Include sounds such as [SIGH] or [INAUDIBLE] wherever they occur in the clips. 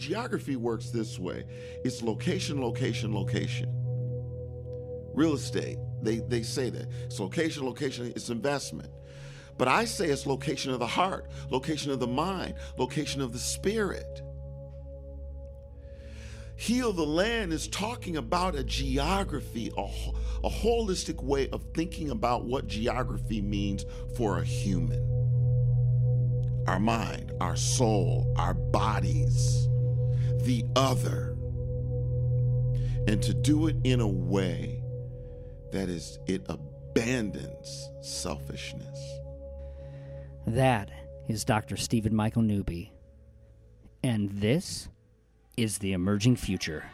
Geography works this way it's location, location, location. Real estate, they, they say that. It's location, location, it's investment. But I say it's location of the heart, location of the mind, location of the spirit. Heal the Land is talking about a geography, a, a holistic way of thinking about what geography means for a human. Our mind, our soul, our bodies, the other. And to do it in a way that is, it abandons selfishness. That is Dr. Stephen Michael Newby. And this is the emerging future.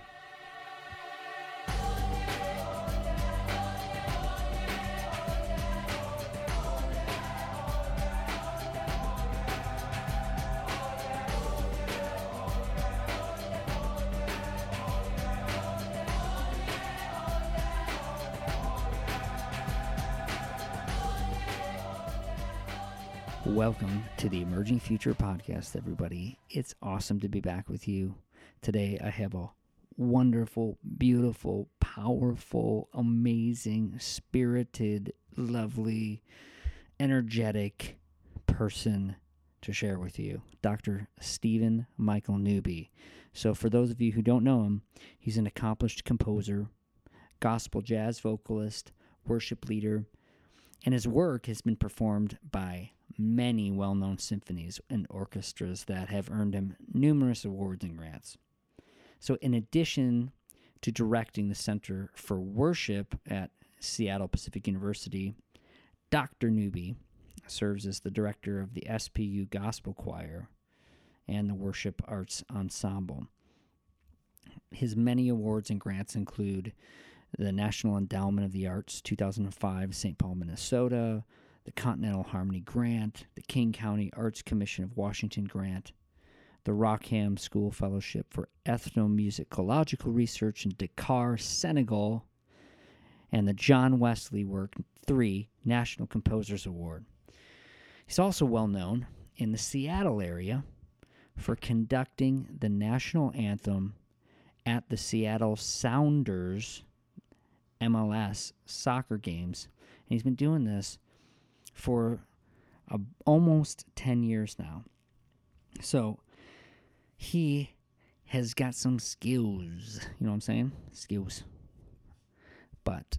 Welcome to the Emerging Future Podcast, everybody. It's awesome to be back with you. Today, I have a wonderful, beautiful, powerful, amazing, spirited, lovely, energetic person to share with you, Dr. Stephen Michael Newby. So, for those of you who don't know him, he's an accomplished composer, gospel jazz vocalist, worship leader, and his work has been performed by many well known symphonies and orchestras that have earned him numerous awards and grants. So, in addition to directing the Center for Worship at Seattle Pacific University, Dr. Newby serves as the director of the SPU Gospel Choir and the Worship Arts Ensemble. His many awards and grants include the National Endowment of the Arts 2005, St. Paul, Minnesota, the Continental Harmony Grant, the King County Arts Commission of Washington Grant, the Rackham School Fellowship for Ethnomusicological Research in Dakar, Senegal, and the John Wesley Work 3 National Composers Award. He's also well known in the Seattle area for conducting the national anthem at the Seattle Sounders MLS soccer games. And he's been doing this for almost 10 years now. So he has got some skills. You know what I'm saying? Skills. But,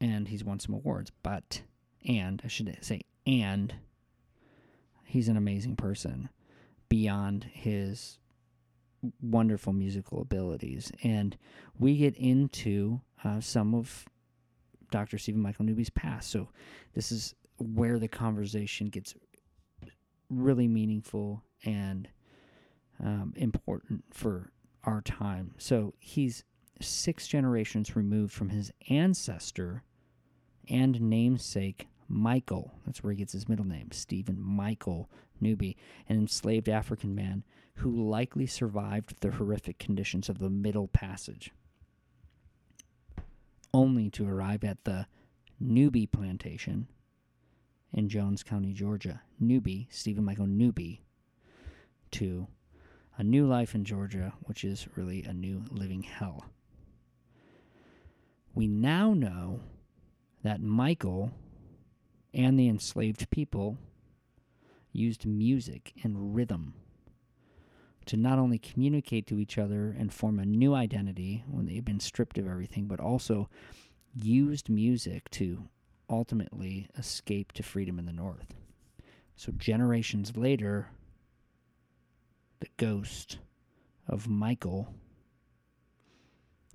and he's won some awards. But, and, I should say, and he's an amazing person beyond his wonderful musical abilities. And we get into uh, some of Dr. Stephen Michael Newby's past. So this is where the conversation gets really meaningful and um, important for our time. So he's six generations removed from his ancestor and namesake Michael. That's where he gets his middle name, Stephen Michael Newby, an enslaved African man who likely survived the horrific conditions of the Middle Passage, only to arrive at the Newby plantation in Jones County, Georgia. Newby, Stephen Michael Newby, to a new life in Georgia, which is really a new living hell. We now know that Michael and the enslaved people used music and rhythm to not only communicate to each other and form a new identity when they've been stripped of everything, but also used music to ultimately escape to freedom in the North. So, generations later, the ghost of Michael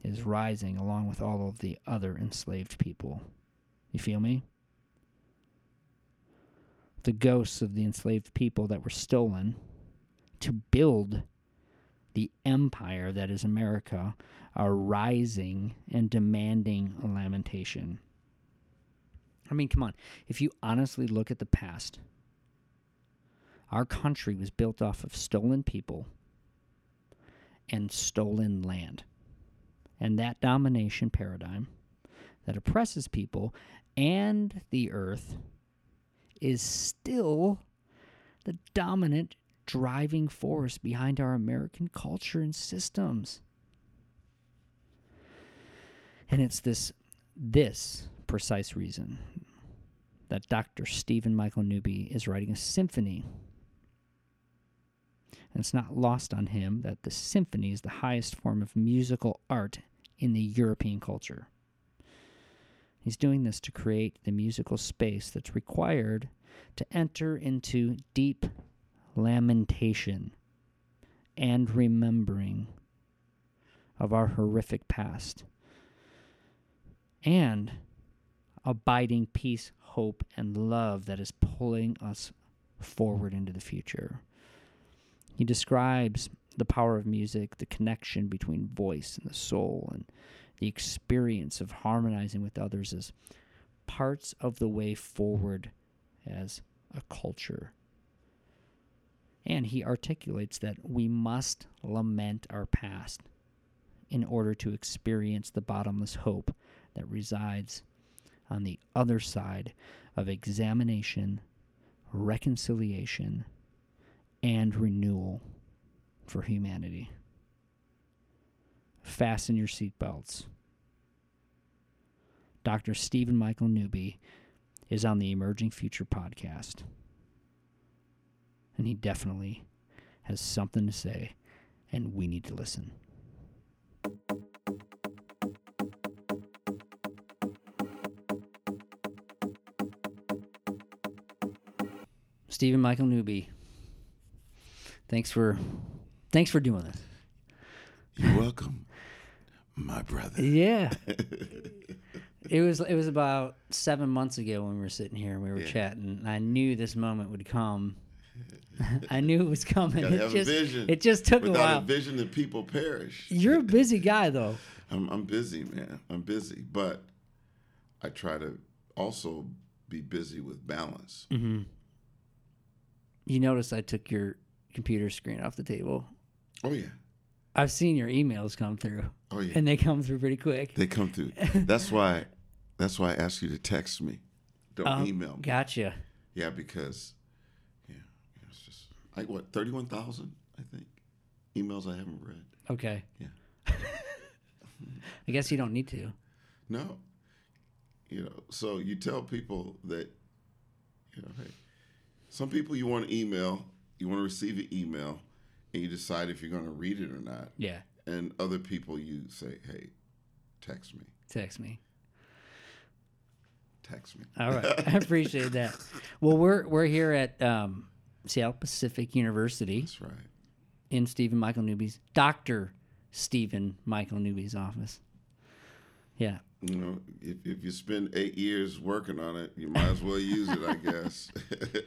is rising along with all of the other enslaved people. You feel me? The ghosts of the enslaved people that were stolen to build the empire that is America are rising and demanding lamentation. I mean, come on. If you honestly look at the past, our country was built off of stolen people and stolen land. And that domination paradigm that oppresses people and the earth is still the dominant driving force behind our American culture and systems. And it's this this precise reason that Dr. Stephen Michael Newby is writing a symphony. And it's not lost on him that the symphony is the highest form of musical art in the European culture. He's doing this to create the musical space that's required to enter into deep lamentation and remembering of our horrific past and abiding peace, hope, and love that is pulling us forward into the future. He describes the power of music, the connection between voice and the soul, and the experience of harmonizing with others as parts of the way forward as a culture. And he articulates that we must lament our past in order to experience the bottomless hope that resides on the other side of examination, reconciliation, and renewal for humanity. Fasten your seatbelts. Dr. Stephen Michael Newby is on the Emerging Future podcast. And he definitely has something to say, and we need to listen. Stephen Michael Newby. Thanks for thanks for doing this. You're welcome, my brother. Yeah. [LAUGHS] it was it was about seven months ago when we were sitting here and we were Yeah. chatting. And I knew this moment would come. [LAUGHS] I knew it was coming. It just it just took a Without while. a vision, the people perish. You're a busy guy though. [LAUGHS] I'm, I'm busy, man. I'm busy, but I try to also be busy with balance. Mm-hmm. You notice I took your computer screen off the table. Oh yeah, I've seen your emails come through, oh yeah. and they come through pretty quick. they come through. [LAUGHS] That's why. That's why I ask you to text me. Don't Oh, email me. Gotcha. Yeah, because yeah, it's just like what thirty-one thousand, I think, emails I haven't read. Okay. Yeah. [LAUGHS] I guess you don't need to. No, you know. So you tell people that, you know, hey, some people you want to email, you want to receive an email, and you decide if you're going to read it or not. Yeah. And other people, you say, hey, text me, Text me. text me. All right, [LAUGHS] I appreciate that. Well, we're we're here at um, Seattle Pacific University That's right. in Stephen Michael Newby's Doctor Stephen Michael Newby's office. Yeah, You know, if, if you spend eight years working on it, you might as well use it, I guess.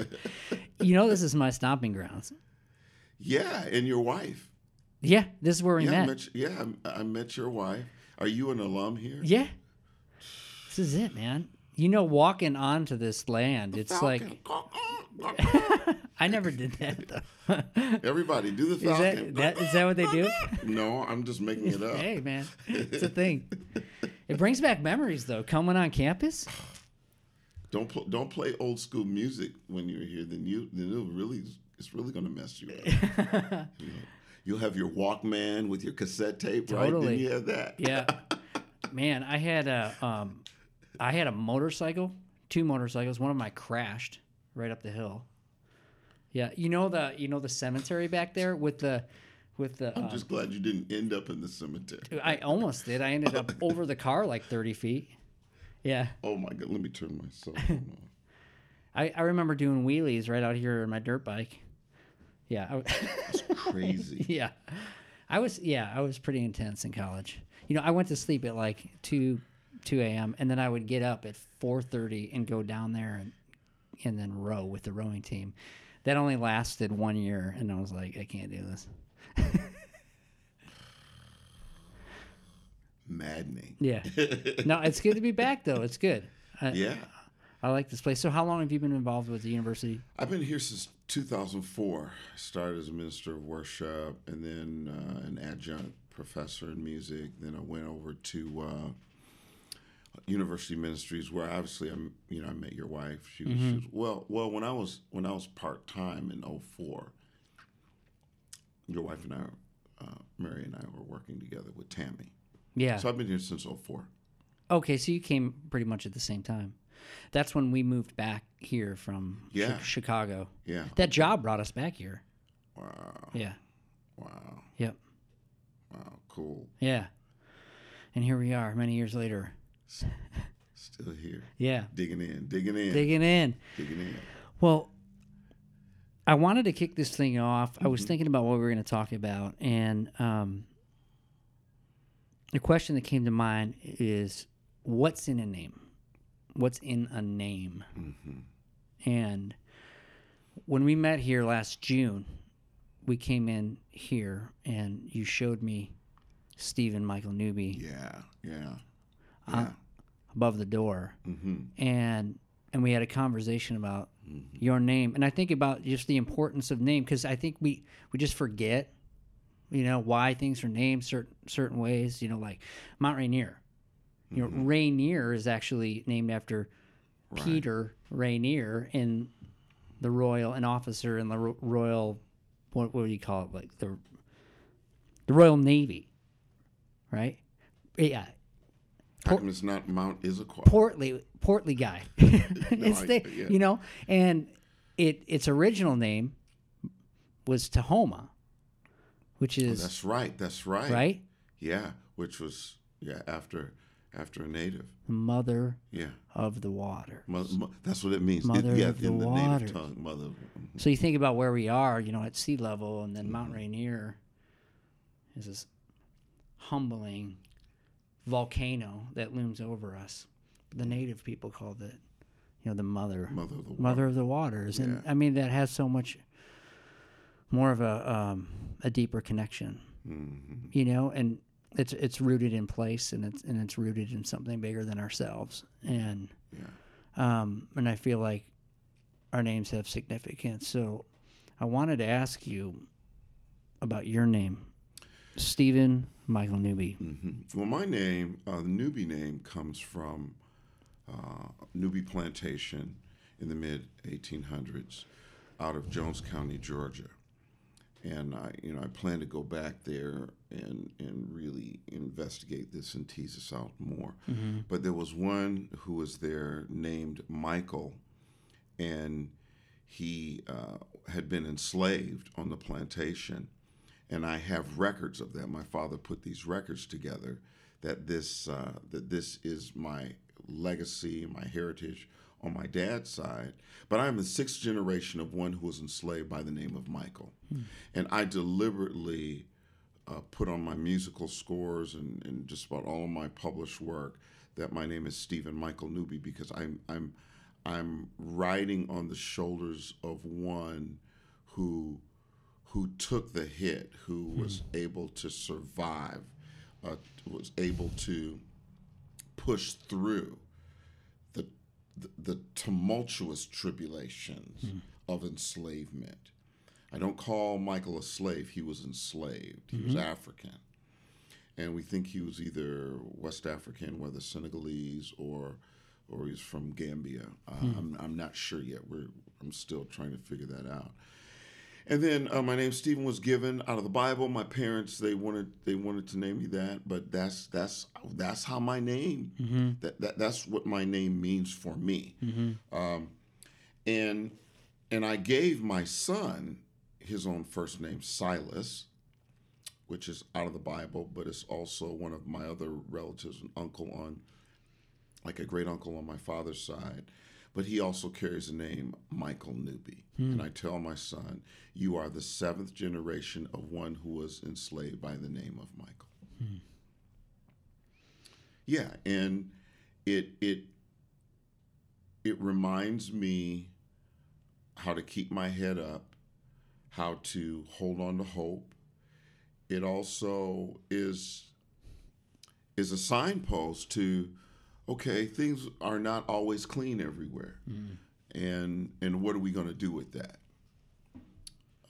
[LAUGHS] you know this is my stomping grounds. yeah, and your wife. Yeah, this is where we Yeah, I met. met, yeah, I, I met your wife. Are you an alum here? Yeah, this is it, man. You know, walking onto this land, it's like [LAUGHS] [LAUGHS] I never did that though. Everybody, do the Is falcon. that, that is that what they do? No, I'm just making it up. Hey, man, it's a thing. It brings back memories though. Coming on campus. [SIGHS] Don't pl- don't play old school music when you're here. Then you then it'll really it's really gonna mess you up. [LAUGHS] You know, You'll have your Walkman with your cassette tape, right? Totally. Then you have that. Yeah, [LAUGHS] man, I had a um, I had a motorcycle, two motorcycles. One of my crashed right up the hill. Yeah, you know the you know the cemetery back there with the with the. I'm um, just glad you didn't end up in the cemetery. I almost did. I ended up over the car like thirty feet. Yeah, Oh my god, let me turn my cell [LAUGHS] phone on. I, I remember doing wheelies right out here on my dirt bike. Yeah, I, It's crazy. [LAUGHS] yeah, I was yeah I was pretty intense in college. You know, I went to sleep at like two two a.m. and then I would get up at four thirty and go down there and and then row with the rowing team. That only lasted one year, and I was like, I can't do this. [LAUGHS] Maddening. Yeah, no, it's good to be back though. It's good. I, Yeah. I like this place. So, how long have you been involved with the university? I've been here since 2004. I started as a minister of worship and then uh, an adjunct professor in music. Then I went over to uh, University Ministries, where obviously I'm, you know, I met your wife. She was, she was well, well when I was when I was part time in 04, your wife and I, uh, Mary and I, were working together with Tammy. Yeah. So I've been here since 04. okay, so you came pretty much at the same time. That's when we moved back here from Chi- Yeah. Chicago. Yeah. That job brought us back here. Wow. Yeah. Wow. Yep. Wow. Cool. Yeah. And here we are many years later. Still here. Yeah. Digging in. Digging in. Digging in. digging in. Well, I wanted to kick this thing off. I Mm-hmm. was thinking about what we were going to talk about, and um, the question that came to mind is, "What's in a name? What's in a name?" Mm-hmm. And when we met here last June, we came in here, and you showed me Stephen Michael Newby Yeah. Yeah. Uh, Yeah. above the door. mm-hmm. and and we had a conversation about Mm-hmm. your name. And i think about just the importance of name because i think we we just forget you know why things are named certain certain ways you know like mount rainier. You know mm-hmm. rainier is actually named after Right. peter rainier in the royal an officer in the ro- royal what, what do you call it? Like the the royal navy right? Yeah Come it's not Mount Issaquah? portly portly guy. [LAUGHS] [LAUGHS] it's I- the, yeah. you know, and it its original name was Tahoma, which Oh, is that's right. That's right. right Yeah. Which was yeah after after a native. mother Yeah. of the water. Mo- mo- that's what it means. It- Mother yeah, of the the native tongue, mother. So you think about where we are, you know, at sea level, and then Mm-hmm. Mount Rainier is this humbling volcano that looms over us. The native people called it, you know, the mother. Mother of the water. of the waters and Yeah. i mean that has so much more of a um, a deeper connection Mhm. you know and it's it's rooted in place and it's and it's rooted in something bigger than ourselves and Yeah. um and i feel like our names have significance so i wanted to ask you about your name stephen michael newby hmm Well, my name, uh, the Newby name, comes from uh, Newby Plantation in the mid 1800s, out of Jones County, Georgia. And I, you know, I plan to go back there and and really investigate this and tease this out more. But there was one who was there named Michael, and he uh, had been enslaved on the plantation and I have records of that. My father put these records together that this uh, that this is my legacy, my heritage on my dad's side. But I'm the sixth generation of one who was enslaved by the name of Michael, and I deliberately uh, put on my musical scores and, and just about all of my published work that my name is Stephen Michael Newby because I'm I'm I'm riding on the shoulders of one who who took the hit, who was able to survive, uh, was able to push through the the, the tumultuous tribulations of enslavement. I don't call Michael a slave; he was enslaved. He was African, and we think he was either West African, whether Senegalese or or he's from Gambia. Uh, I'm, I'm not sure yet. We're I'm still trying to figure that out. And then uh, my name Stephen was given out of the Bible. My parents they wanted they wanted to name me that, but that's that's that's how my name that, that that's what my name means for me. Um, and and I gave my son his own first name Silas, which is out of the Bible, but it's also one of my other relatives, an uncle on like a great uncle on my father's side, but he also carries the name Michael Newby. Hmm. And I tell my son, you are the seventh generation of one who was enslaved by the name of Michael. Hmm. Yeah, and it it it reminds me how to keep my head up, how to hold on to hope. It also is is a signpost to okay, things are not always clean everywhere, and and what are we going to do with that?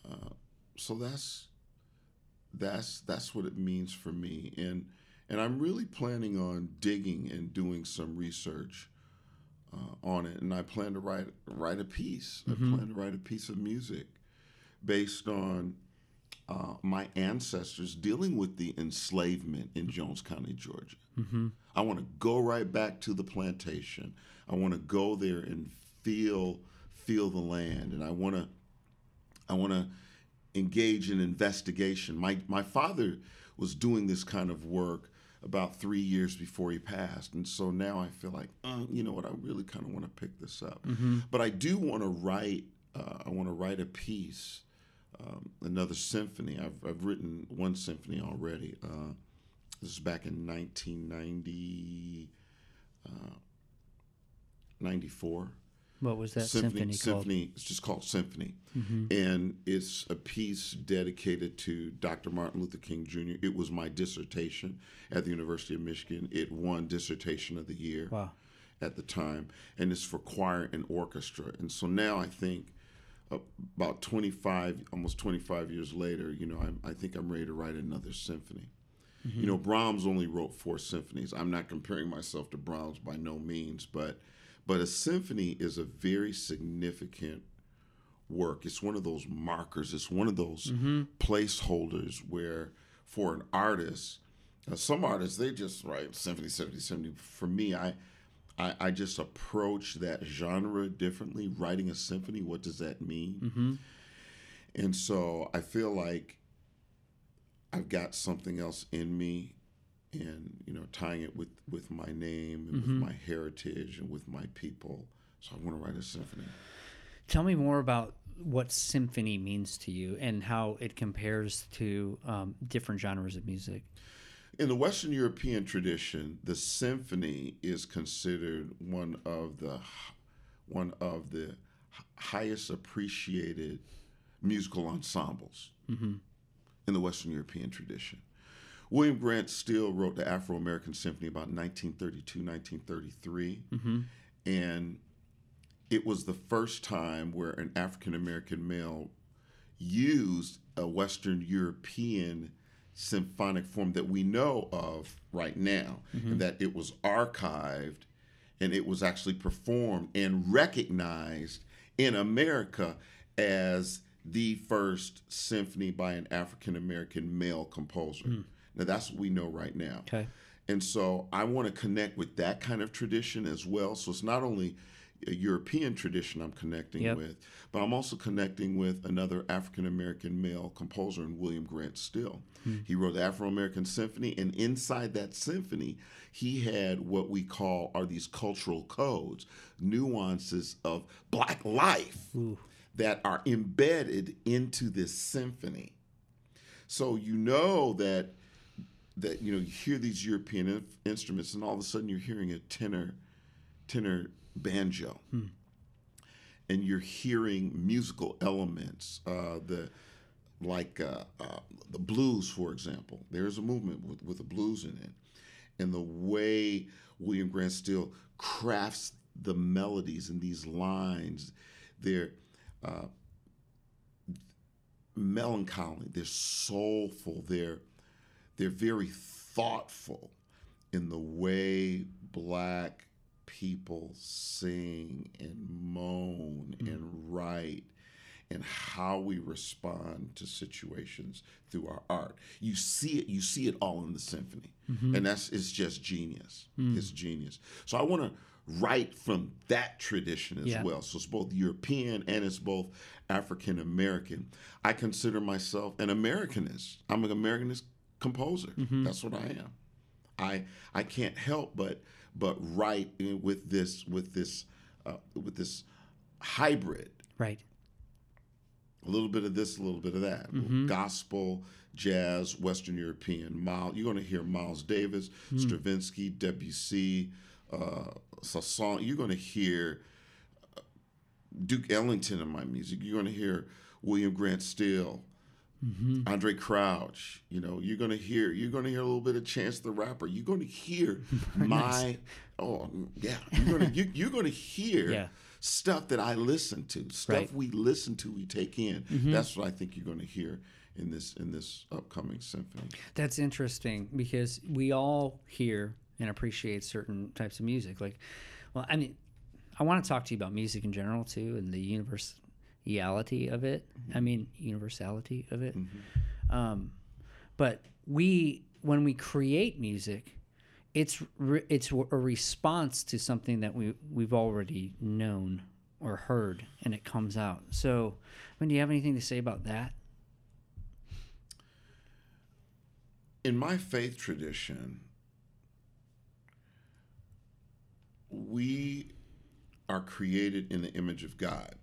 Uh, so that's that's that's what it means for me, and and I'm really planning on digging and doing some research uh, on it, and I plan to write write a piece. I plan to write a piece of music based on uh, my ancestors dealing with the enslavement in Jones County, Georgia. Mm-hmm. I want to go right back to the plantation. I want to go there and feel feel the land, and I want to I want to engage in investigation. My my father was doing this kind of work about three years before he passed, and so now I feel like, uh, you know what, I really kind of want to pick this up. Mm-hmm. But I do want to write. Uh, I want to write a piece, um, another symphony. I've I've written one symphony already. Uh, this is back in 1994. uh, What was that symphony, symphony, called? Symphony. It's just called Symphony, mm-hmm. and it's a piece dedicated to Dr. Martin Luther King Jr. It was my dissertation at the University of Michigan. It won Dissertation of the Year wow. at the time, and it's for choir and orchestra. And so now I think about 25, almost 25 years later, you know, I'm, I think I'm ready to write another symphony. Mm-hmm. You know, Brahms only wrote four symphonies. I'm not comparing myself to Brahms by no means, but but a symphony is a very significant work. It's one of those markers. It's one of those mm-hmm. placeholders where, for an artist, uh, some artists they just write symphony, symphony, symphony. For me, I, I, I just approach that genre differently. Writing a symphony, what does that mean? Mm-hmm. And so I feel like I've got something else in me and you know tying it with with my name and mm-hmm. with my heritage and with my people so i want to write a symphony tell me more about what symphony means to you and how it compares to um, different genres of music in the western european tradition the symphony is considered one of the one of the highest appreciated musical ensembles mm-hmm. in the western european tradition William Grant Still wrote the Afro American Symphony about 1932, 1933. Mm-hmm. And it was the first time where an African American male used a Western European symphonic form that we know of right now, mm-hmm. and that it was archived and it was actually performed and recognized in America as the first symphony by an African American male composer. Mm. Now that's what we know right now. Okay. And so I want to connect with that kind of tradition as well. So it's not only European tradition I'm connecting yep. with, but I'm also connecting with another African American male composer in William Grant Still. Hmm. He wrote the Afro American Symphony, and inside that symphony, he had what we call are these cultural codes, nuances of black life Ooh. that are embedded into this symphony. So you know that that you know you hear these European in- instruments, and all of a sudden you're hearing a tenor tenor banjo, hmm. and you're hearing musical elements. Uh, the like uh, uh, the blues, for example. There's a movement with with the blues in it, and the way William Grant Still crafts the melodies and these lines, they're uh, melancholy, they're soulful, they're they're very thoughtful in the way black people sing and moan mm-hmm. and write and how we respond to situations through our art. You see it, you see it all in the symphony. Mm-hmm. And that's it's just genius. Mm. It's genius. So I want to write from that tradition as yeah. well. So it's both European and it's both African American. I consider myself an Americanist. I'm an Americanist composer. Mm-hmm. That's what I am. I I can't help but but write with this with this uh, with this hybrid. Right. A little bit of this, a little bit of that. Mm-hmm. Gospel, jazz, Western European. Miles, you're going to hear Miles Davis, mm. Stravinsky, Debussy, uh, Saint-Saëns. You're going to hear uh, Duke Ellington in my music. You're going to hear William Grant Still, Mm-hmm. Andraé Crouch, you know, you're gonna hear you're gonna hear a little bit of Chance the Rapper. You're gonna hear [LAUGHS] my nice. oh yeah, you're gonna you, you're gonna hear yeah. stuff that I listen to, stuff Right. we listen to, we take in. Mhm. That's what I think you're gonna hear in this in this upcoming symphony. That's interesting because we all hear and appreciate certain types of music. Like, well, I mean, I want to talk to you about music in general too, and the universality of it. I mean, universality of it. Um, but we, when we create music, it's re- it's a response to something that we we've already known or heard, and it comes out. So, I mean, do you have anything to say about that? In my faith tradition, we are created in the image of God.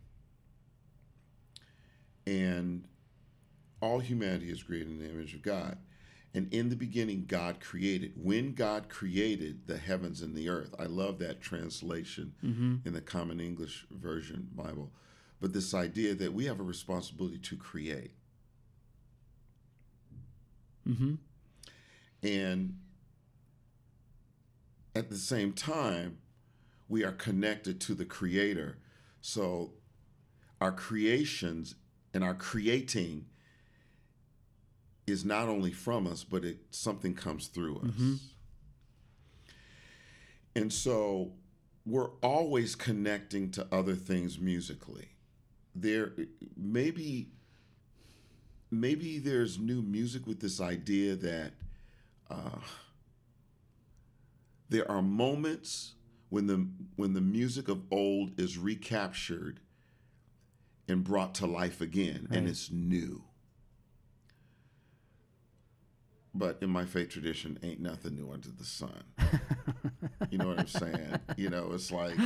And all humanity is created in the image of God. And in the beginning, God created. When God created the heavens and the earth, I love that translation in the Common English Version Bible. But this idea that we have a responsibility to create. Mm-hmm. And at the same time, we are connected to the Creator. So our creations and our creating is not only from us, but it something comes through us. And so we're always connecting to other things musically. There maybe maybe there's new music with this idea that uh, there are moments when the when the music of old is recaptured and brought to life again, and it's new. But in my faith tradition, ain't nothing new under the sun. [LAUGHS] you know what I'm saying? You know, it's like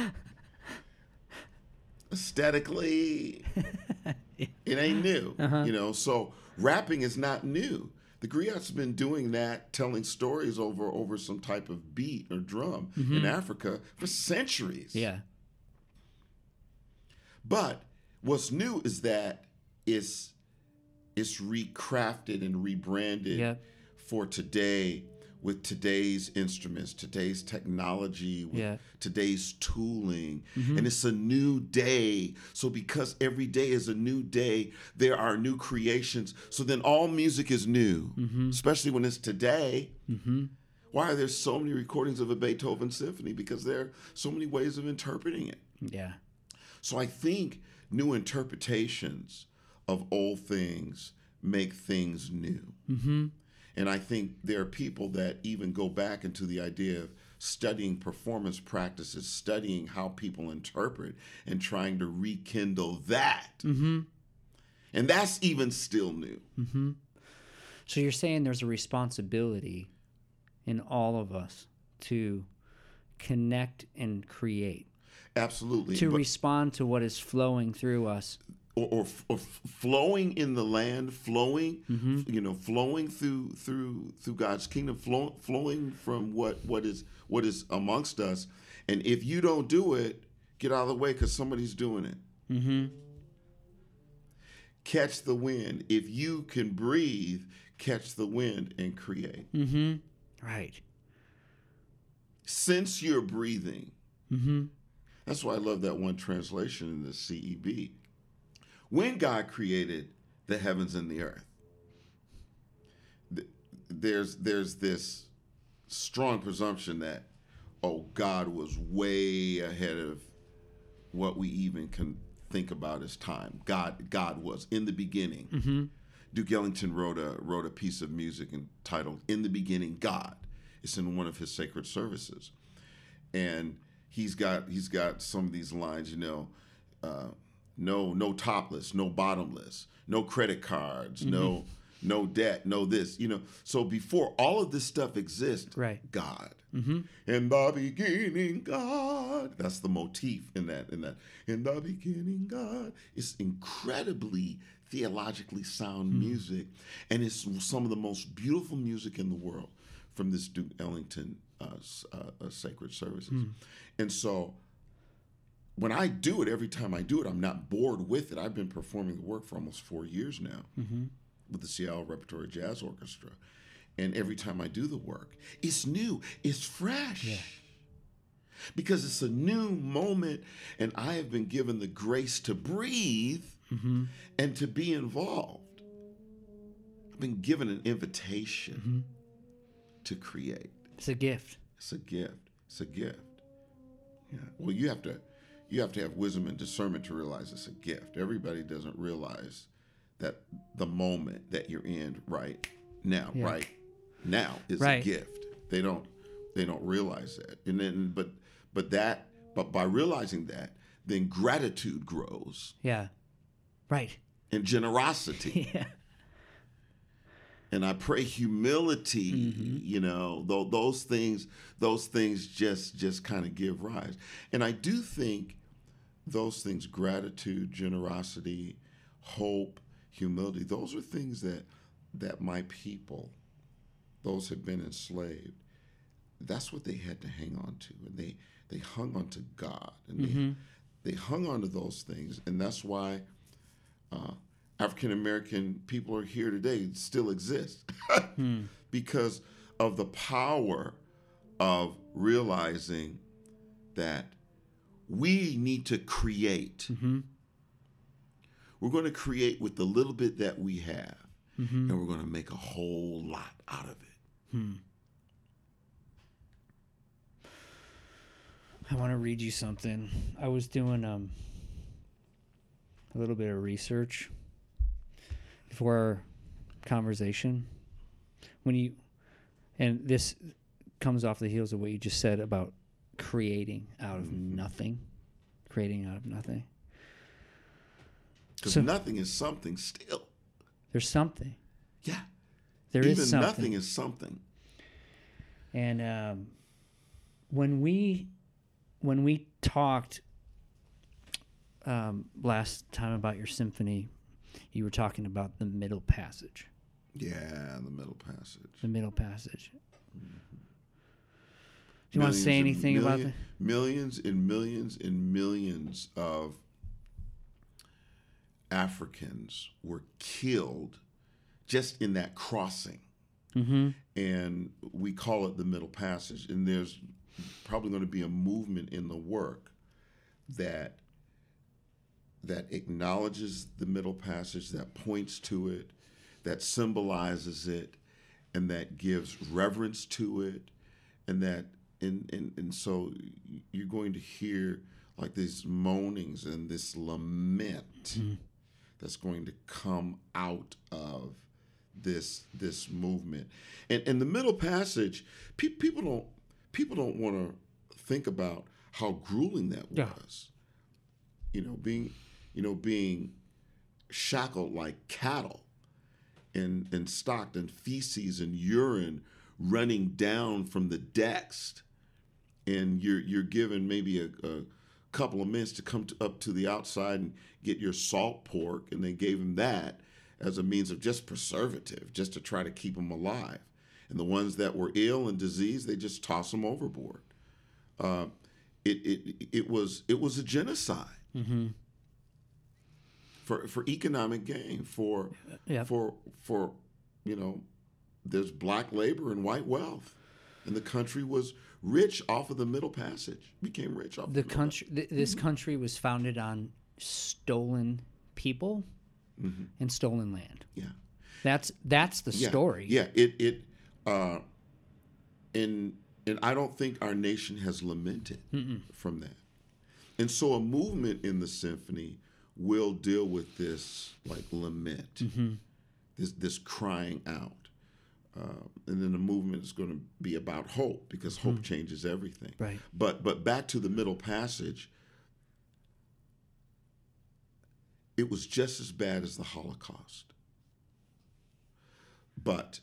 aesthetically, [LAUGHS] it ain't new. Uh-huh. You know, so rapping is not new. The griots have been doing that, telling stories over over some type of beat or drum in mm-hmm. Africa for centuries. Yeah. But what's new is that it's it's recrafted and rebranded Yep. for today with today's instruments, today's technology, with Yeah. today's tooling. Mm-hmm. And it's a new day. So because every day is a new day, there are new creations. So then all music is new, mm-hmm. especially when it's today. Mm-hmm. Why are there so many recordings of a Beethoven symphony? Because there are so many ways of interpreting it. Yeah. So I think new interpretations of old things make things new. Mm-hmm. And I think there are people that even go back into the idea of studying performance practices, studying how people interpret, and trying to rekindle that. Mm-hmm. And that's even still new. Mm-hmm. So you're saying there's a responsibility in all of us to connect and create, Absolutely. to But- respond to what is flowing through us. or, or, or flowing in the land, flowing, Mm-hmm. you know, flowing through through through God's kingdom, flow, flowing from what what is what is amongst us. And if you don't do it, get out of the way because somebody's doing it. Mm-hmm. Catch the wind. If you can breathe, catch the wind and create. Mm-hmm. Right. Since you're breathing, Mm-hmm. That's why I love that one translation in the CEB. When God created the heavens and the earth, there's there's this strong presumption that oh God was way ahead of what we even can think about as time. God God was in the beginning. Mm-hmm. Duke Ellington wrote a wrote a piece of music entitled "In the Beginning, God." It's in one of his sacred services, and he's got he's got some of these lines. You know, uh, no no topless, no bottomless, no credit cards, no no debt, no this. You know, so before all of this stuff exists, Right. God. Mm-hmm. In the beginning, God. That's the motif in that. In that. In the beginning, God. It's incredibly theologically sound music, and it's some of the most beautiful music in the world from this Duke Ellington uh, uh, uh, sacred services. And so, when I do it, every time I do it, I'm not bored with it. I've been performing the work for almost four years now Mm-hmm. with the Seattle Repertory Jazz Orchestra. And every time I do the work, it's new, it's fresh. Because it's a new moment, and I have been given the grace to breathe Mm-hmm. and to be involved. I've been given an invitation to create. It's a gift. It's a gift. It's a gift. Yeah. Well, you have to you have to have wisdom and discernment to realize it's a gift. Everybody doesn't realize that the moment that you're in right now, Yeah. right now is Right. a gift. They don't they don't realize that. And then but but that but by realizing that, then gratitude grows Yeah. Right. and generosity. [LAUGHS] Yeah. And I pray humility, Mm-hmm. you know, th- those things, those things just just kind of give rise. And I do think those things, gratitude, generosity, hope, humility, those are things that that my people, those have been enslaved, that's what they had to hang on to. And they they hung on to God and Mm-hmm. they they hung on to those things. And that's why uh, African American people are here today, still exist, [LAUGHS] hmm. because of the power of realizing that we need to create. Mm-hmm. We're going to create with the little bit that we have, mm-hmm. and we're going to make a whole lot out of it. Hmm. I want to read you something. I was doing um a little bit of research for our conversation. When you and this comes off the heels of what you just said about creating out of nothing, creating out of nothing. Because So- nothing is something still. There's something. Yeah. There is Even something. nothing is something. And um, when we when we talked um, last time about your symphony, you were talking about the middle passage. Yeah, the middle passage. The middle passage. Do you want to Millions say anything about million- the? Millions and millions and millions of Africans were killed just in that crossing. Mm-hmm. And we call it the Middle Passage. And there's probably going to be a movement in the work that that acknowledges the Middle Passage, that points to it, that symbolizes it, and that gives reverence to it, and that and and, and so you're going to hear like these moanings and this lament hmm. that's going to come out of this this movement. And and the middle passage pe- people don't people don't want to think about how grueling that Yeah. was. You know being you know being shackled like cattle and and stocked in feces and urine running down from the decks and you're you're given maybe a, a couple of minutes to come to, up to the outside and get your salt pork and they gave him that as a means of just preservative just to try to keep them alive. And the ones that were ill and diseased they just toss them overboard. Uh, it, it it was it was a genocide for for economic gain for Yeah. for for you know there's black labor and white wealth and the country was rich off of the middle passage became rich off The of the country. Th- this country was founded on stolen people and stolen land. yeah That's that's the yeah story. yeah it it uh and and i don't think our nation has lamented from that and so a movement in the symphony will deal with this like lament Mm-hmm. this this crying out uh, and then the movement is going to be about hope because hope changes everything. Right. but but back to the middle passage it was just as bad as the holocaust but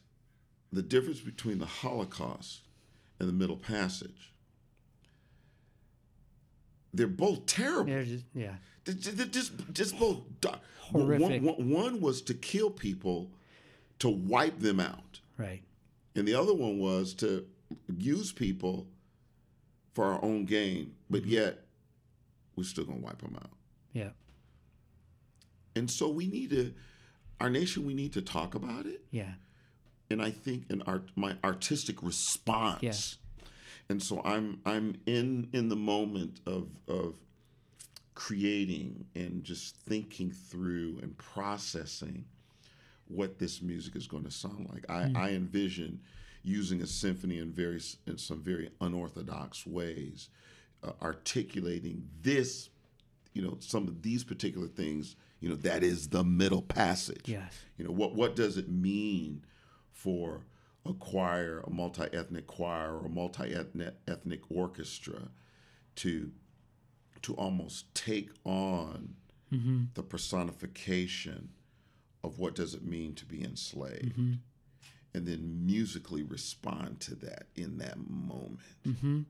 the difference between the holocaust and the middle passage they're both terrible They're just- yeah. They're ju- they're just, just both. Horrific. One, one, one was to kill people to wipe them out Right. and the other one was to use people for our own gain, but mm-hmm. yet we're still gonna wipe them out. Yeah. And so we need to, our nation, we need to talk about it. Yeah. And I think an art, my artistic response. Yeah. And so I'm I'm in in the moment of of creating and just thinking through and processing what this music is going to sound like. I, I envision using a symphony in very in some very unorthodox ways, uh, articulating this, you know, some of these particular things you know, that is the Middle Passage. Yes. You know, what what does it mean for a choir, a multi-ethnic choir, or a multi-ethnic ethnic orchestra to to almost take on mm-hmm. the personification of what does it mean to be enslaved mm-hmm. and then musically respond to that in that moment. Mm-hmm.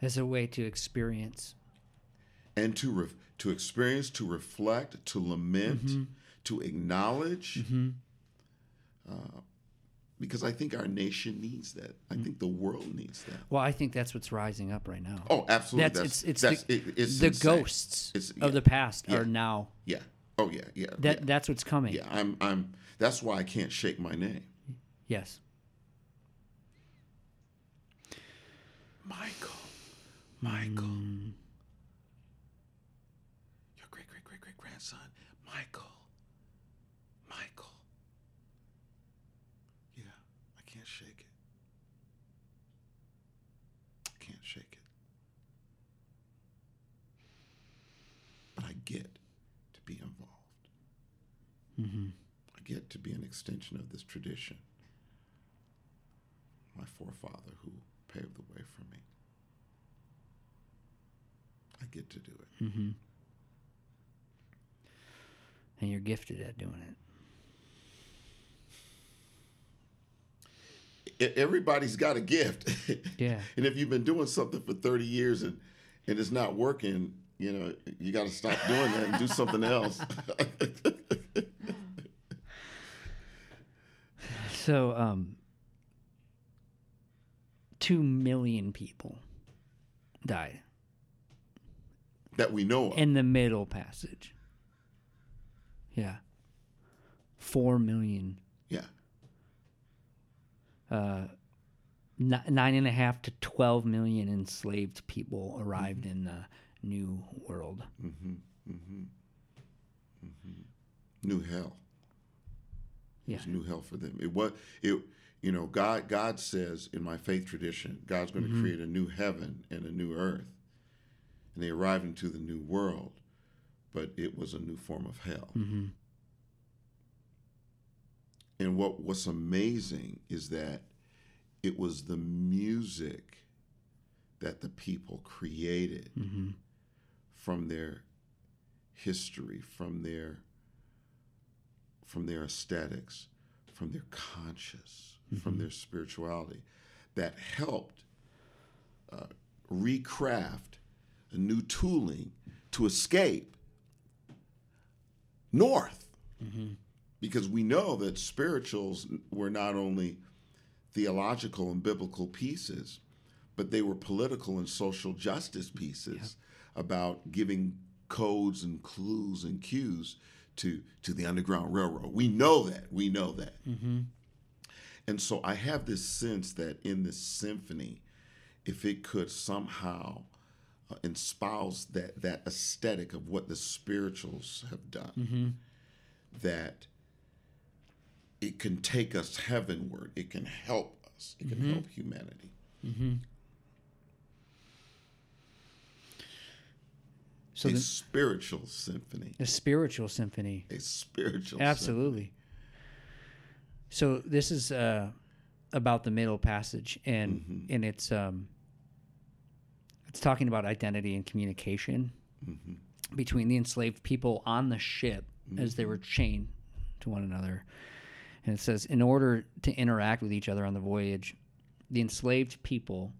As a way to experience. and to re- to experience to reflect to lament to acknowledge uh, because i think our nation needs that i mm. think the world needs that Well, I think that's what's rising up right now. oh absolutely that's, that's, it's it's that's the, it- it's the ghosts It's- of the past Yeah. are now yeah oh yeah yeah that yeah. that's what's coming. yeah i'm i'm that's why i can't shake my name Yes. Michael. Michael. Mm. Your great great great great grandson, Michael. Michael. Yeah, I can't shake it. I can't shake it. But I get to be involved. Mm-hmm. I get to be an extension of this tradition. My forefather who paved the way for me. I get to do it. Mm-hmm. And you're gifted at doing it. Everybody's got a gift. [LAUGHS] Yeah. and if you've been doing something for 30 years and, and it's not working, you know, you got to stop doing that and do something else. [LAUGHS] So, um, two million people died that we know of. in the Middle Passage. Yeah. Four million, yeah. Uh, ni- nine and a half to twelve million enslaved people arrived in the New World. Mm-hmm, mm-hmm, mm-hmm. New hell. Yeah. It's new hell for them. It was it you know, God God says in my faith tradition, God's going to create a new heaven and a new earth. And they arrived into the new world, but it was a new form of hell. And what what's amazing is that it was the music that the people created mm-hmm. from their history, from their from their aesthetics, from their conscious, from mm-hmm. their spirituality, that helped uh, recraft a new tooling to escape north. Mm-hmm. Because we know that spirituals were not only theological and biblical pieces, but they were political and social justice pieces about giving codes and clues and cues to to the underground railroad. We know that. We know that. And so I have this sense that in this symphony, if it could somehow uh, espouse that that aesthetic of what the spirituals have done, that it can take us heavenward. It can help us. It can help mm-hmm. humanity. Mm-hmm. So a the, spiritual symphony. the spiritual symphony. A spiritual. Absolutely. So this is uh, about the Middle Passage, and mm-hmm. and it's um, it's talking about identity and communication between the enslaved people on the ship as they were chained to one another. And it says, in order to interact with each other on the voyage, the enslaved people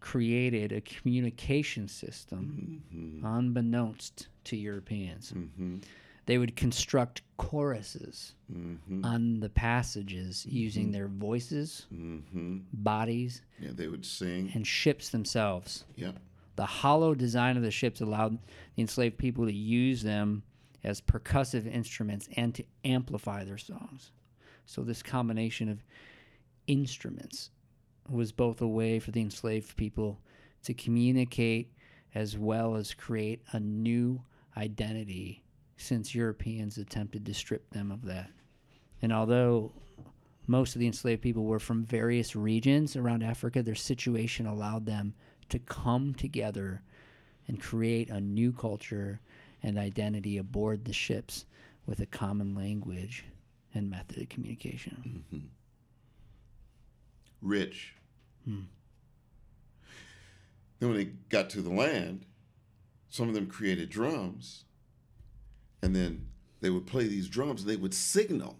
created a communication system mm-hmm. unbeknownst to Europeans. Mm-hmm. They would construct choruses mm-hmm. on the passages using their voices, bodies, Yeah, they would sing. and ships themselves. Yeah. The hollow design of the ships allowed the enslaved people to use them as percussive instruments and to amplify their songs. So, this combination of instruments was both a way for the enslaved people to communicate as well as create a new identity since Europeans attempted to strip them of that. And although most of the enslaved people were from various regions around Africa, their situation allowed them to come together and create a new culture and identity aboard the ships with a common language and method of communication. Mm-hmm. Rich. Then when they got to the land, some of them created drums, and then they would play these drums. They would signal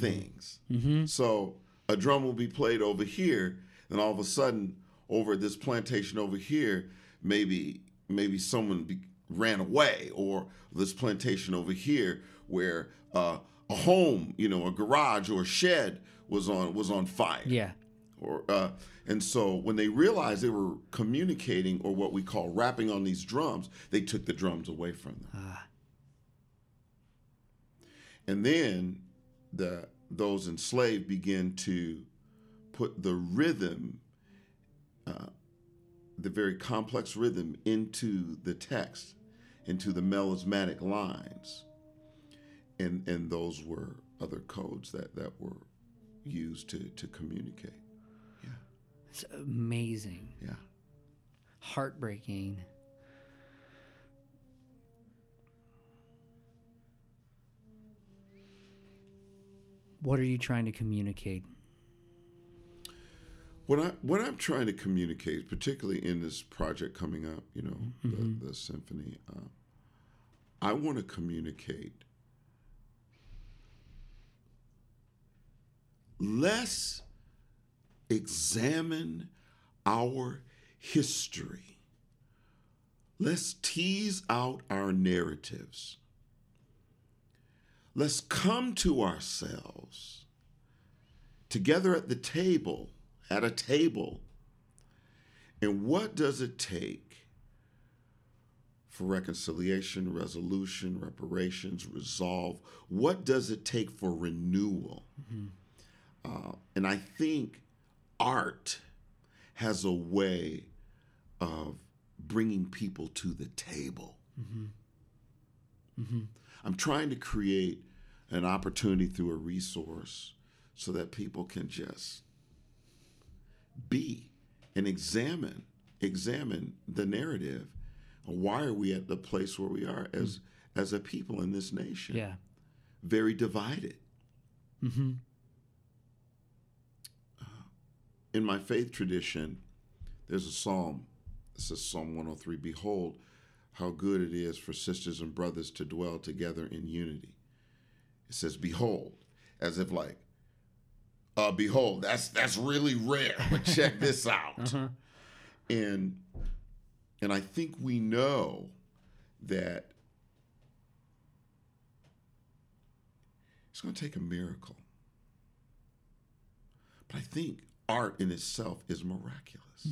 things. So a drum will be played over here, and all of a sudden, over this plantation over here, maybe maybe someone be, ran away, or this plantation over here where uh, a home, you know, a garage or a shed was on was on fire Yeah. or uh, and so when they realized they were communicating or what we call rapping on these drums, they took the drums away from them. Ah. And then the those enslaved begin to put the rhythm, uh, the very complex rhythm, into the text, into the melismatic lines, and and those were other codes that that were used to to communicate. Yeah, it's amazing. Yeah. Heartbreaking. What are you trying to communicate? What I what I'm trying to communicate, particularly in this project coming up, you know, the, the symphony, uh, I want to communicate. Let's examine our history. Let's tease out our narratives. Let's come to ourselves together at the table, at a table. And what does it take for reconciliation, resolution, reparations, resolve? What does it take for renewal? Mm-hmm. Uh, and I think art has a way of bringing people to the table. I'm trying to create an opportunity through a resource so that people can just be and examine examine the narrative. Why are we at the place where we are as as a people in this nation? Yeah. Very divided. Mm-hmm. In my faith tradition, there's a psalm. It says Psalm 103 Behold, how good it is for sisters and brothers to dwell together in unity. It says, Behold, as if like, uh, behold, that's that's really rare, but [LAUGHS] check this out. Uh-huh. And and I think we know that it's going to take a miracle. But I think art in itself is miraculous.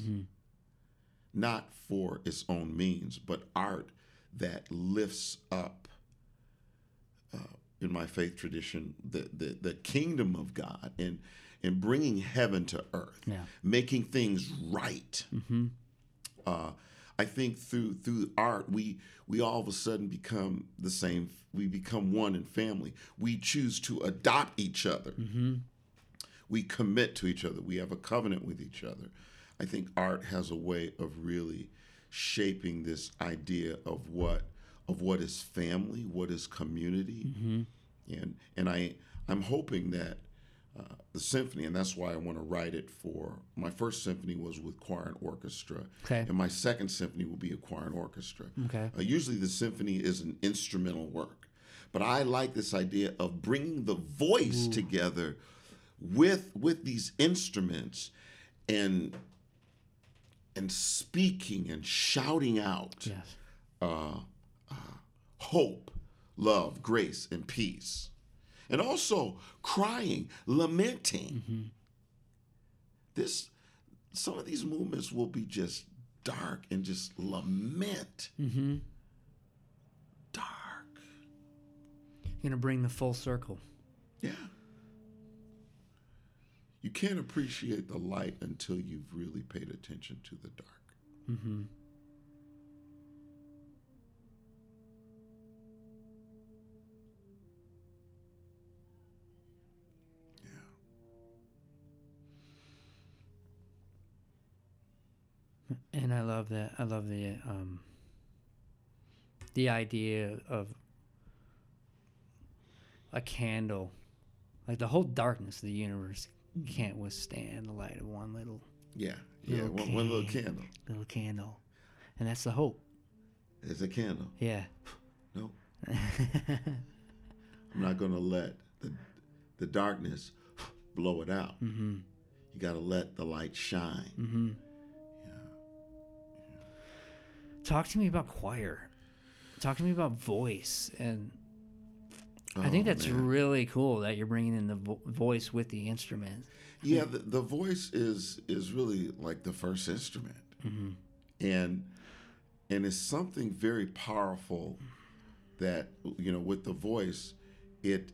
Not for its own means, but art that lifts up, uh, in my faith tradition, the, the, the kingdom of God and, and bringing heaven to earth, Yeah. making things right. Uh, I think through through art, we we all of a sudden become the same. We become one in family. We choose to adopt each other we commit to each other. We have a covenant with each other. I think art has a way of really shaping this idea of what of what is family, what is community, and and I I'm hoping that uh, the symphony, and that's why I want to write it for my first symphony was with choir and orchestra, Okay. and my second symphony will be a choir and orchestra. Okay. Uh, usually, the symphony is an instrumental work, but I like this idea of bringing the voice together with with these instruments and and speaking and shouting out Yes. uh, uh, hope, love, grace, and peace, and also crying, lamenting. This some of these movements will be just dark and just lament. Mm-hmm. Dark. You're gonna bring the full circle. Yeah. You can't appreciate the light until you've really paid attention to the dark. Mm-hmm. And I love that. I love the um, the idea of a candle, like the whole darkness of the universe can't withstand the light of one little Yeah, yeah. Little One, one little candle. little candle, and that's the hope. It's a candle. Yeah. No, [LAUGHS] I'm not going to let the the darkness blow it out. mm-hmm. You got to let the light shine. Mm-hmm. Talk to me about choir. Talk to me about voice, and I think Oh, that's man. really cool that you're bringing in the vo- voice with the instrument. Yeah, the, the voice is is really like the first instrument, mm-hmm. and and it's something very powerful that you know with the voice, it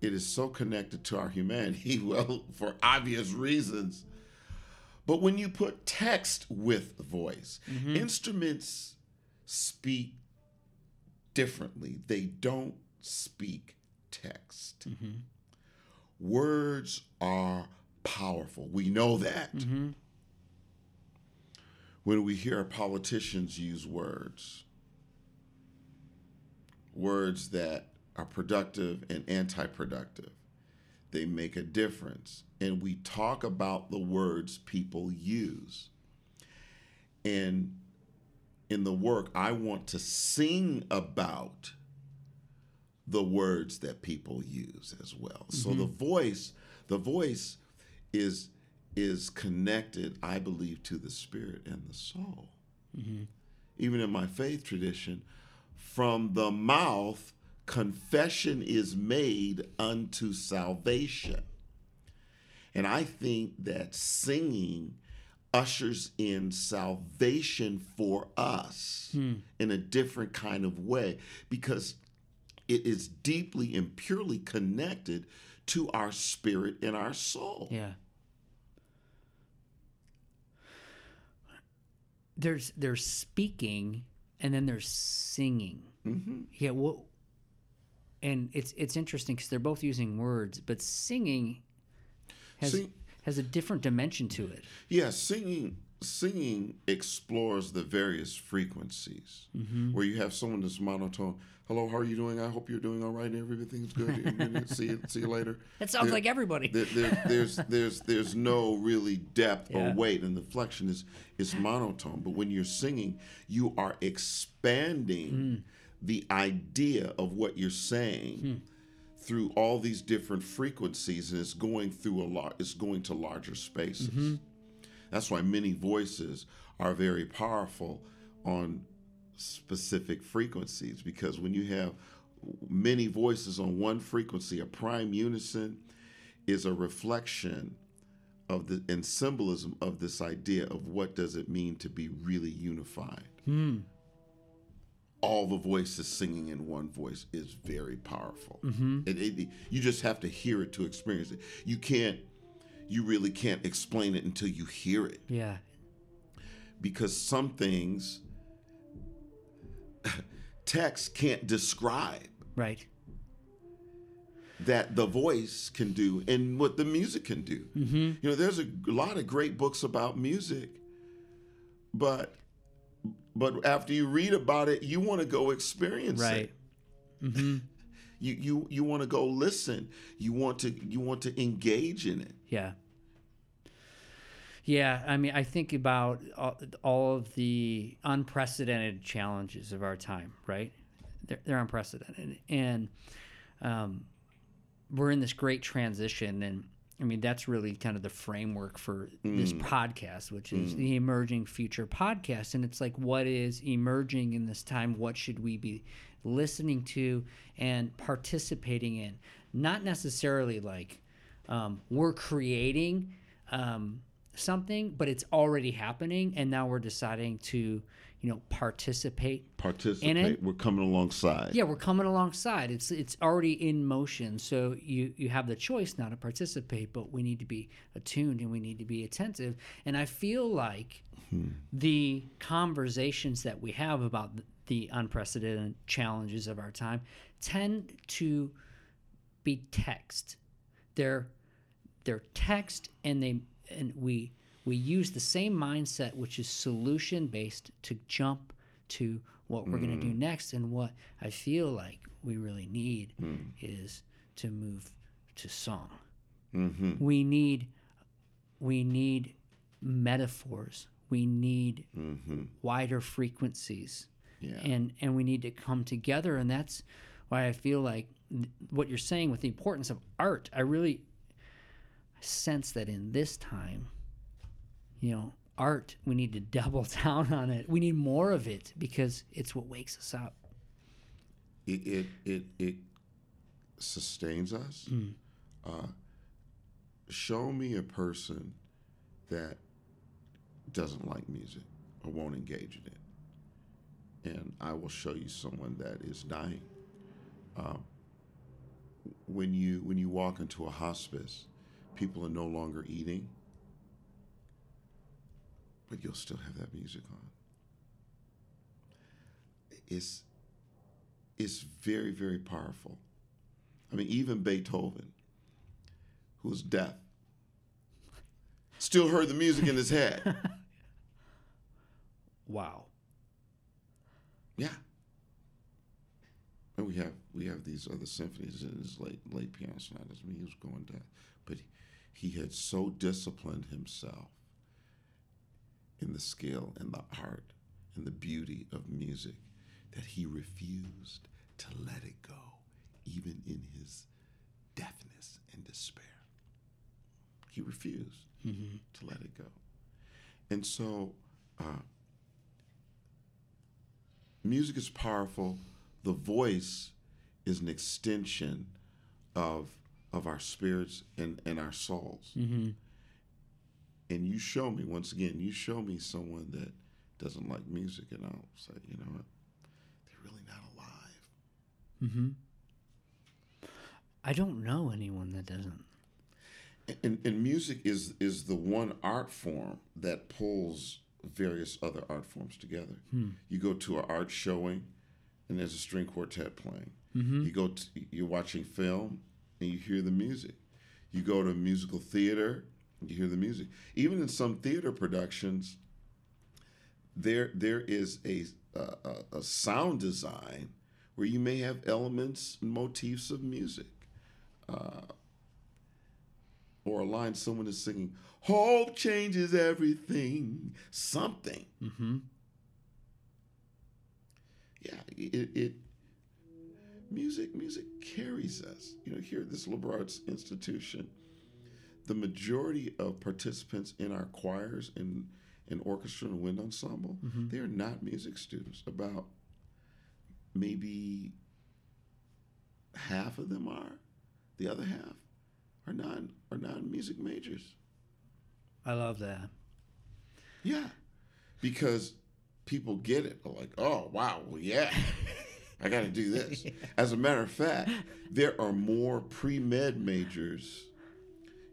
it is so connected to our humanity. [LAUGHS] Well, for obvious reasons, but when you put text with voice, mm-hmm. instruments speak differently. They don't speak text mm-hmm. words are powerful. We know that. Mm-hmm. When we hear politicians use words, words that are productive and anti productive, they make a difference. And we talk about the words people use. And in the work, I want to sing about the words that people use as well. So mm-hmm. the voice, the voice is is connected, I believe, to the spirit and the soul. Mm-hmm. Even in my faith tradition, from the mouth confession is made unto salvation. And I think that singing ushers in salvation for us in a different kind of way because it is deeply and purely connected to our spirit and our soul. Yeah. There's there's speaking and then there's singing. hmm Yeah, well, and it's it's interesting because they're both using words, but singing has Sing- has a different dimension to it. Yeah, singing singing explores the various frequencies where you have someone that's monotone. Hello, how are you doing? I hope you're doing all right. Everything's good. [LAUGHS] see you. See you later. That sounds There- like everybody. there, there, there's there's there's no really depth Yeah. or weight, and the flexion is is monotone. But when you're singing, you are expanding Hmm. the idea of what you're saying Hmm. Through all these different frequencies, and it's going through a lot. It's going to larger spaces. Mm-hmm. That's why many voices are very powerful on specific frequencies because when you have many voices on one frequency, a prime unison is a reflection of the and symbolism of this idea of what does it mean to be really unified. All the voices singing in one voice is very powerful. It- it- you just have to hear it to experience it. You can't, you really can't explain it until you hear it Yeah. because some things [LAUGHS] text can't describe Right. that the voice can do and what the music can do. Mm-hmm. You know, there's a lot of great books about music, but but after you read about it, you want to go experience Right. it. [LAUGHS] You you you want to go listen. You want to you want to engage in it. Yeah. Yeah, I mean, I think about all, all of the unprecedented challenges of our time, right? They're, they're unprecedented. And um, we're in this great transition. And I mean, that's really kind of the framework for this podcast, which is the Emerging Future Podcast. And it's like, what is emerging in this time? What should we be listening to and participating in? Not necessarily like um, we're creating um, something, but it's already happening. And now we're deciding to, you know, participate Participate. We're coming alongside. yeah, we're coming alongside. It's it's already in motion. So you you have the choice now to participate, but we need to be attuned and we need to be attentive. And I feel like hmm. the conversations that we have about the unprecedented challenges of our time tend to be text. They're they're text and they and we we use the same mindset which is solution based to jump to what we're going to do next. And what I feel like we really need is to move to song. Mm-hmm. We need we need metaphors. We need Mm-hmm. wider frequencies Yeah. and and we need to come together and that's why i feel like what you're saying with the importance of art i really sense that in this time you know art we need to [LAUGHS] double down on it we need more of it because it's what wakes us up it it it, it sustains us. Uh, show me a person that doesn't like music or won't engage in it, and I will show you someone that is dying. Um, when you when you walk into a hospice, people are no longer eating, but you'll still have that music on. It's it's very, very powerful. I mean, even Beethoven, who was deaf, still heard the music in his head. [LAUGHS] wow yeah. And we have we have these other symphonies in his late late piano sonatas. I mean, he was going deaf, but he had so disciplined himself in the skill and the art and the beauty of music that he refused to let it go, even in his deafness and despair. He refused to let it go. And so, uh, music is powerful. The voice is an extension of of our spirits and, and our souls. mm-hmm. And you show me once again, you show me someone that doesn't like music, and I'll say, you know what, they're really not alive. Mm-hmm. i don't know anyone that doesn't And, and music is is the one art form that pulls various other art forms together. You go to an art showing, and there's a string quartet playing. You go to, you're watching film, and you hear the music. You go to a musical theater, you hear the music. Even in some theater productions, there there is a a, a sound design where you may have elements and motifs of music or a line someone is singing, hope changes everything, something. mm-hmm. Yeah, it, it music music carries us. You know, here at this liberal arts institution, the majority of participants in our choirs and and orchestra and wind ensemble, mm-hmm. they are not music students. About maybe half of them are. The other half are non are non music majors. i love that Yeah, because people get it. They're like, oh wow, well yeah, [LAUGHS] I got to do this. [LAUGHS] As a matter of fact, there are more pre med majors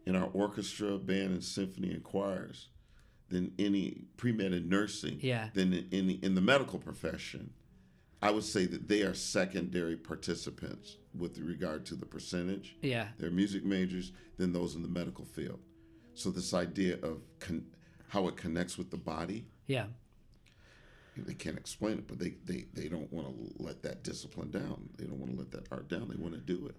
in our orchestra, band, and symphony and choirs than any pre med in nursing. Yeah. Than in, in in the medical profession. I would say that they are secondary participants with regard to the percentage. yeah They're music majors than those in the medical field. So this idea of con- how it connects with the body, yeah they can't explain it, but they, they, they don't want to let that discipline down. They don't want to let that art down. They want to do it.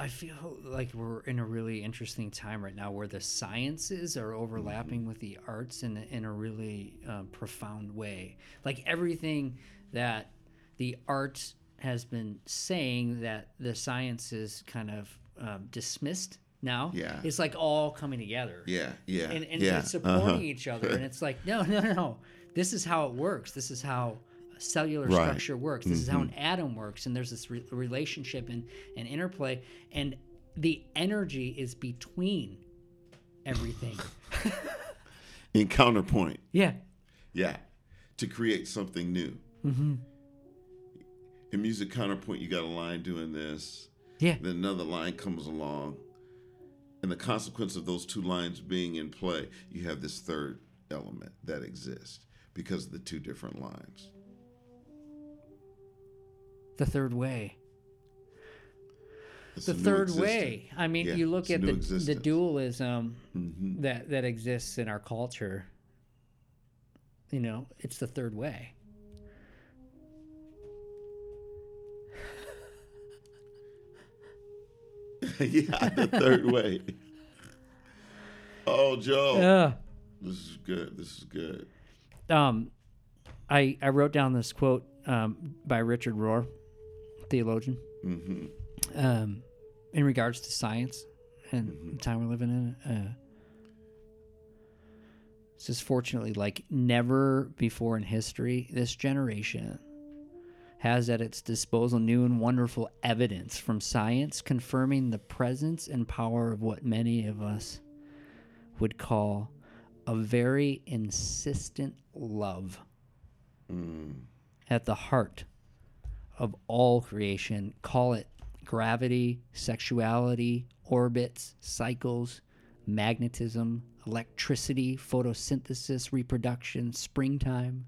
I feel like we're in a really interesting time right now where the sciences are overlapping with the arts in, a- in a really um, profound way. Like everything that the arts has been saying that the sciences kind of um, dismissed now, Yeah. it's like all coming together. Yeah, yeah, And, and yeah. supporting uh-huh. each other. [LAUGHS] And it's like, no, no, no. This is how it works. This is how cellular Right. structure works. This is how an atom works. And there's this re- relationship and, and interplay. And the energy is between everything. [LAUGHS] In counterpoint, yeah. yeah, to create something new. Mm-hmm. In music counterpoint, you got a line doing this, Yeah. then another line comes along, and the consequence of those two lines being in play, you have this third element that exists because of the two different lines. The third way. It's the third way. I mean, yeah, you look at the, the dualism mm-hmm. that, that exists in our culture, you know, it's the third way. [LAUGHS] yeah, the third way. [LAUGHS] Oh, Joe. Yeah. This is good. This is good. Um, I I wrote down this quote um, by Richard Rohr, theologian, hmm um, in regards to science and the time we're living in. Uh, it says, fortunately, like never before in history, this generation has at its disposal new and wonderful evidence from science confirming the presence and power of what many of us would call a very insistent love Mm. at the heart of all creation. Call it gravity, sexuality, orbits, cycles, magnetism, electricity, photosynthesis, reproduction, springtime,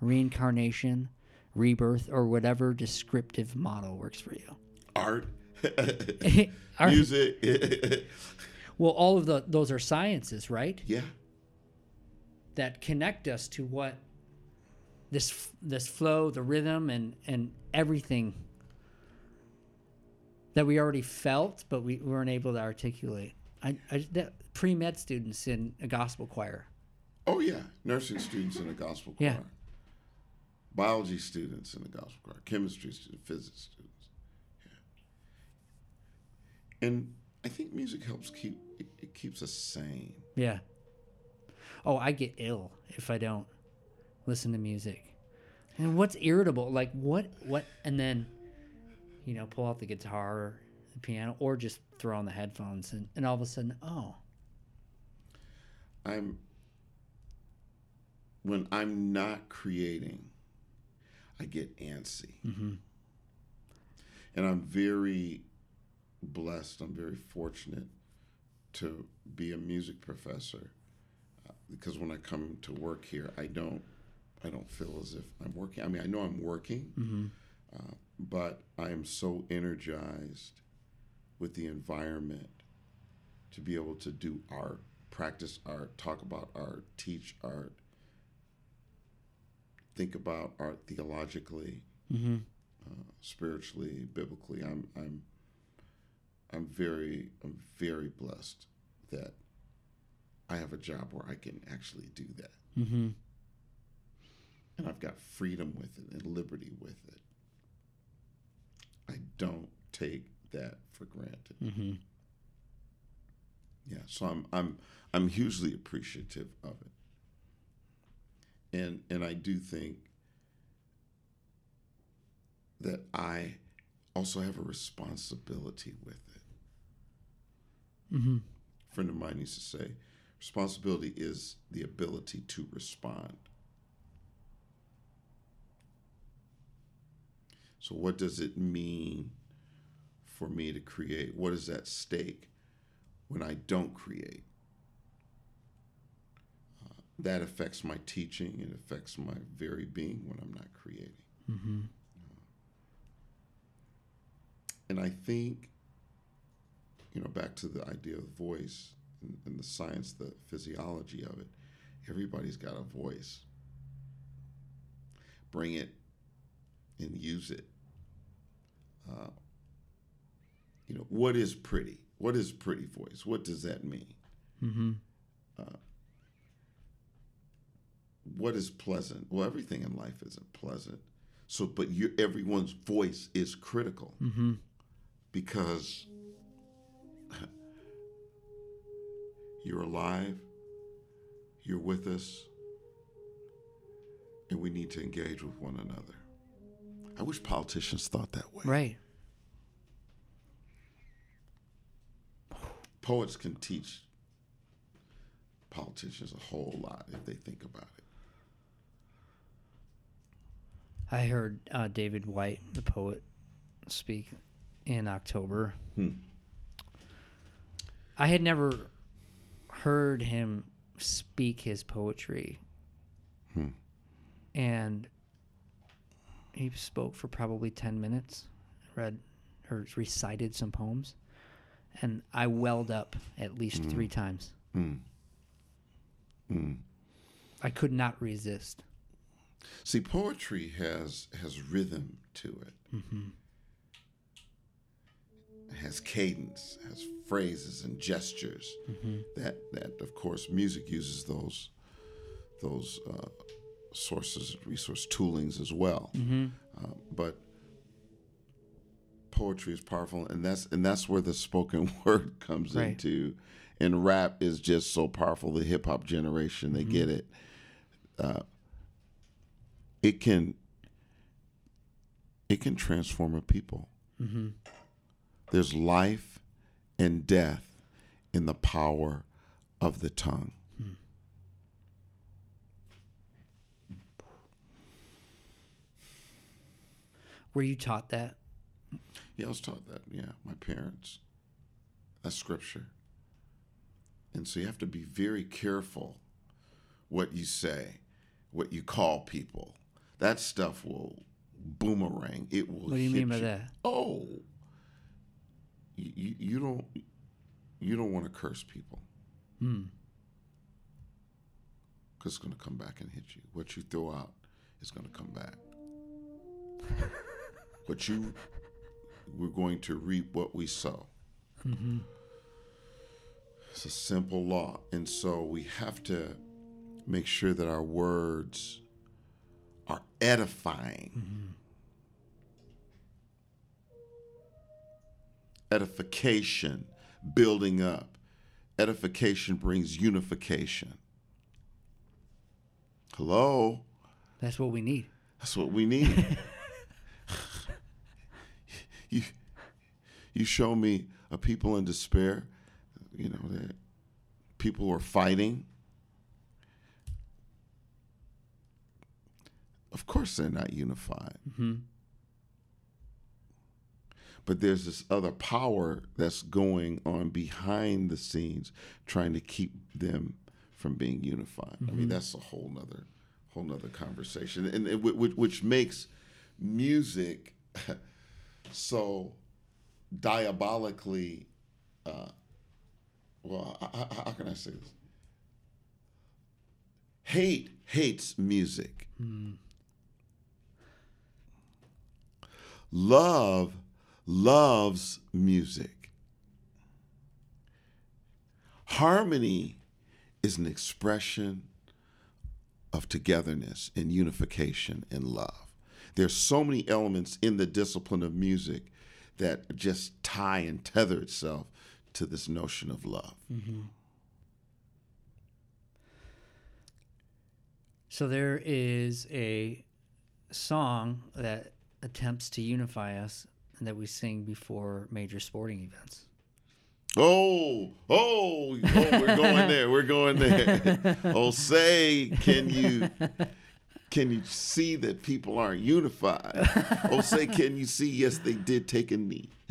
reincarnation, rebirth, or whatever descriptive model works for you. Art, [LAUGHS] Our- music. [LAUGHS] well, all of the, those are sciences, right? yeah. That connect us to what this this flow, the rhythm, and and everything that we already felt, but we weren't able to articulate. I, I that pre med students in a gospel choir. Oh yeah, nursing students in a gospel choir. Yeah. Biology students in the gospel choir, chemistry students, physics students. Yeah. And I think music helps keep it, it keeps us sane. Yeah. Oh, I get ill if I don't listen to music. And what's irritable? Like what? What? And then, you know, pull out the guitar, or the piano, or just throw on the headphones, and, and all of a sudden, oh, I'm when I'm not creating, I get antsy. Mm-hmm. And I'm very blessed. I'm very fortunate to be a music professor because when I come to work here, I don't I don't feel as if I'm working. I mean, I know I'm working, uh, but I am so energized with the environment to be able to do art, practice art, talk about art, teach art, think about art theologically, mm-hmm. uh, spiritually, biblically. I'm I'm I'm very I'm very blessed that I have a job where I can actually do that, Mm-hmm. and I've got freedom with it and liberty with it. I don't take that for granted. Mm-hmm. Yeah, so I'm I'm I'm hugely appreciative of it. And and I do think that I also have a responsibility with it. Mm-hmm. A friend of mine used to say, responsibility is the ability to respond. So what does it mean for me to create? What is at stake when I don't create? Uh, that affects my teaching. It affects my very being when I'm not creating. Mm-hmm. And I think, you know, back to the idea of voice and, and the science, the physiology of it, everybody's got a voice. Bring it and use it. Uh, you know, what is pretty? What is pretty voice? What does that mean? Mm-hmm. What is pleasant? Well, everything in life isn't pleasant. So, but you, everyone's voice is critical. Mm-hmm. because you're alive, you're with us, and we need to engage with one another. I wish politicians thought that way. Right. Poets can teach politicians a whole lot if they think about it. I heard uh, David Whyte, the poet, speak in October. Hmm. I had never heard him speak his poetry. Hmm. And he spoke for probably 10 minutes, read or recited some poems. And I welled up at least three times. Mm. Mm. I could not resist. See, poetry has has rhythm to it. Mm-hmm. has cadence, has phrases and gestures. That that of course music uses those those uh, sources, resource toolings as well. Uh, but poetry is powerful, and that's and that's where the spoken [LAUGHS] word comes Right. into. And rap is just so powerful. The hip hop generation, they get it. Uh, it can it can transform a people. There's life and death in the power of the tongue. Were you taught that? Yeah, I was taught that. Yeah, my parents. That's scripture. And so you have to be very careful what you say, what you call people. That stuff will boomerang. It will. What do you mean by that? Oh, you, you, don't you don't want to curse people Hmm. because it's going to come back and hit you. What you throw out is going to come back. what you we're going to reap what we sow. It's a simple law, and so we have to make sure that our words are edifying. Edification, building up. Edification brings unification. Hello? That's what we need. That's what we need. [LAUGHS] you, you show me a people in despair, you know, that people are fighting. Of course, they're not unified. Mm-hmm. But there's this other power that's going on behind the scenes, trying to keep them from being unified. I mean, that's a whole nother, whole nother conversation, and it, which, which makes music [LAUGHS] so diabolically. Uh, well, h- h- how can I say this? Hate hates music. Love loves music. Harmony is an expression of togetherness and unification and love. There's so many elements in the discipline of music that just tie and tether itself to this notion of love. Mm-hmm. So there is a song that attempts to unify us that we sing before major sporting events. Oh, oh, oh, we're going [LAUGHS] there. We're going there. [LAUGHS] Oh, say, can you can you see that people aren't unified? Oh, say, can you see? Yes, they did take a knee. [LAUGHS]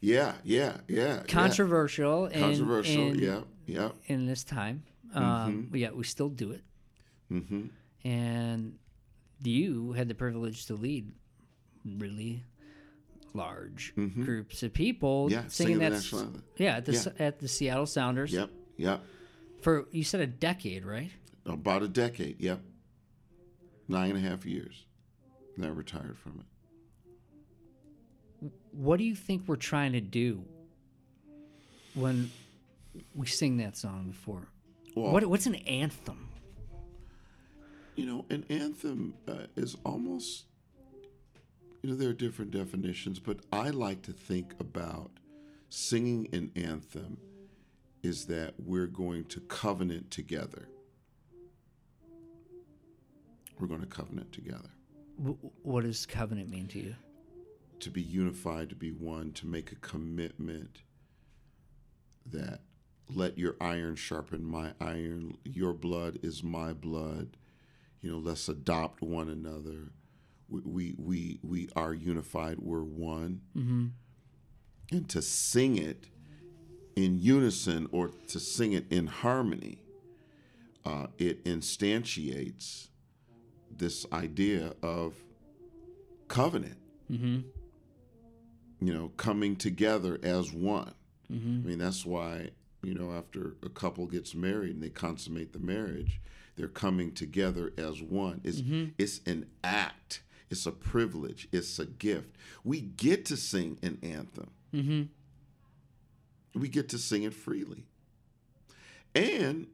yeah, yeah, yeah. Controversial, yeah. in, Controversial. in, yeah, yeah. in this time. Um, Yet we still do it. Mm-hmm. And you had the privilege to lead really large groups of people Mm-hmm. Yeah, singing singing that. Yeah, at the Yeah. At the Seattle Sounders Yep, yep. for you said a decade, right? About a decade. Yep. Nine and a half years. And I retired from it. What do you think we're trying to do when we sing that song before? Well, What what's an anthem? You know, an anthem uh, is almost, you know, there are different definitions, but I like to think about singing an anthem is that we're going to covenant together. We're going to covenant together what does covenant mean to you? to be unified, to be one, to make a commitment that let your iron sharpen my iron, your blood is my blood. You know, let's adopt one another. We we we, are unified. We're one. Mm-hmm. And to sing it in unison or to sing it in harmony, uh, it instantiates this idea of covenant mm-hmm. you know, coming together as one. Mm-hmm. I mean, that's why, you know, after a couple gets married and they consummate the marriage, they're coming together as one. It's it's an act. It's a privilege. It's a gift. We get to sing an anthem. Mm-hmm. We get to sing it freely. And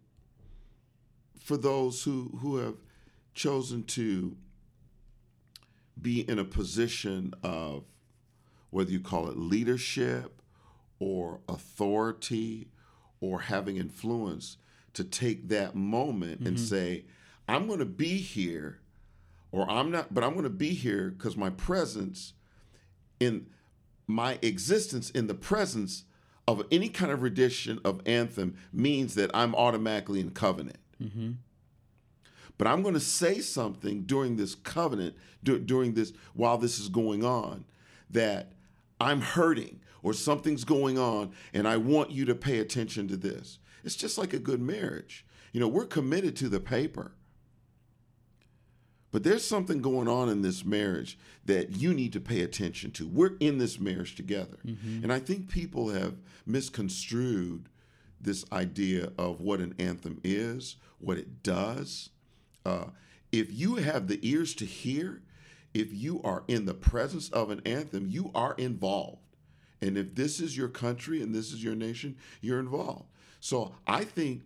for those who, who have chosen to be in a position of whether you call it leadership or authority or having influence, to take that moment and say, I'm going to be here, or I'm not, but I'm going to be here because my presence in my existence in the presence of any kind of rendition of anthem means that I'm automatically in covenant. Mm-hmm. But I'm going to say something during this covenant, dur- during this, while this is going on, that I'm hurting or something's going on, and I want you to pay attention to this. It's just like a good marriage. You know, we're committed to the paper. But there's something going on in this marriage that you need to pay attention to. We're in this marriage together. And I think people have misconstrued this idea of what an anthem is, what it does. Uh, if you have the ears to hear, if you are in the presence of an anthem, you are involved. And if this is your country and this is your nation, you're involved. So I think,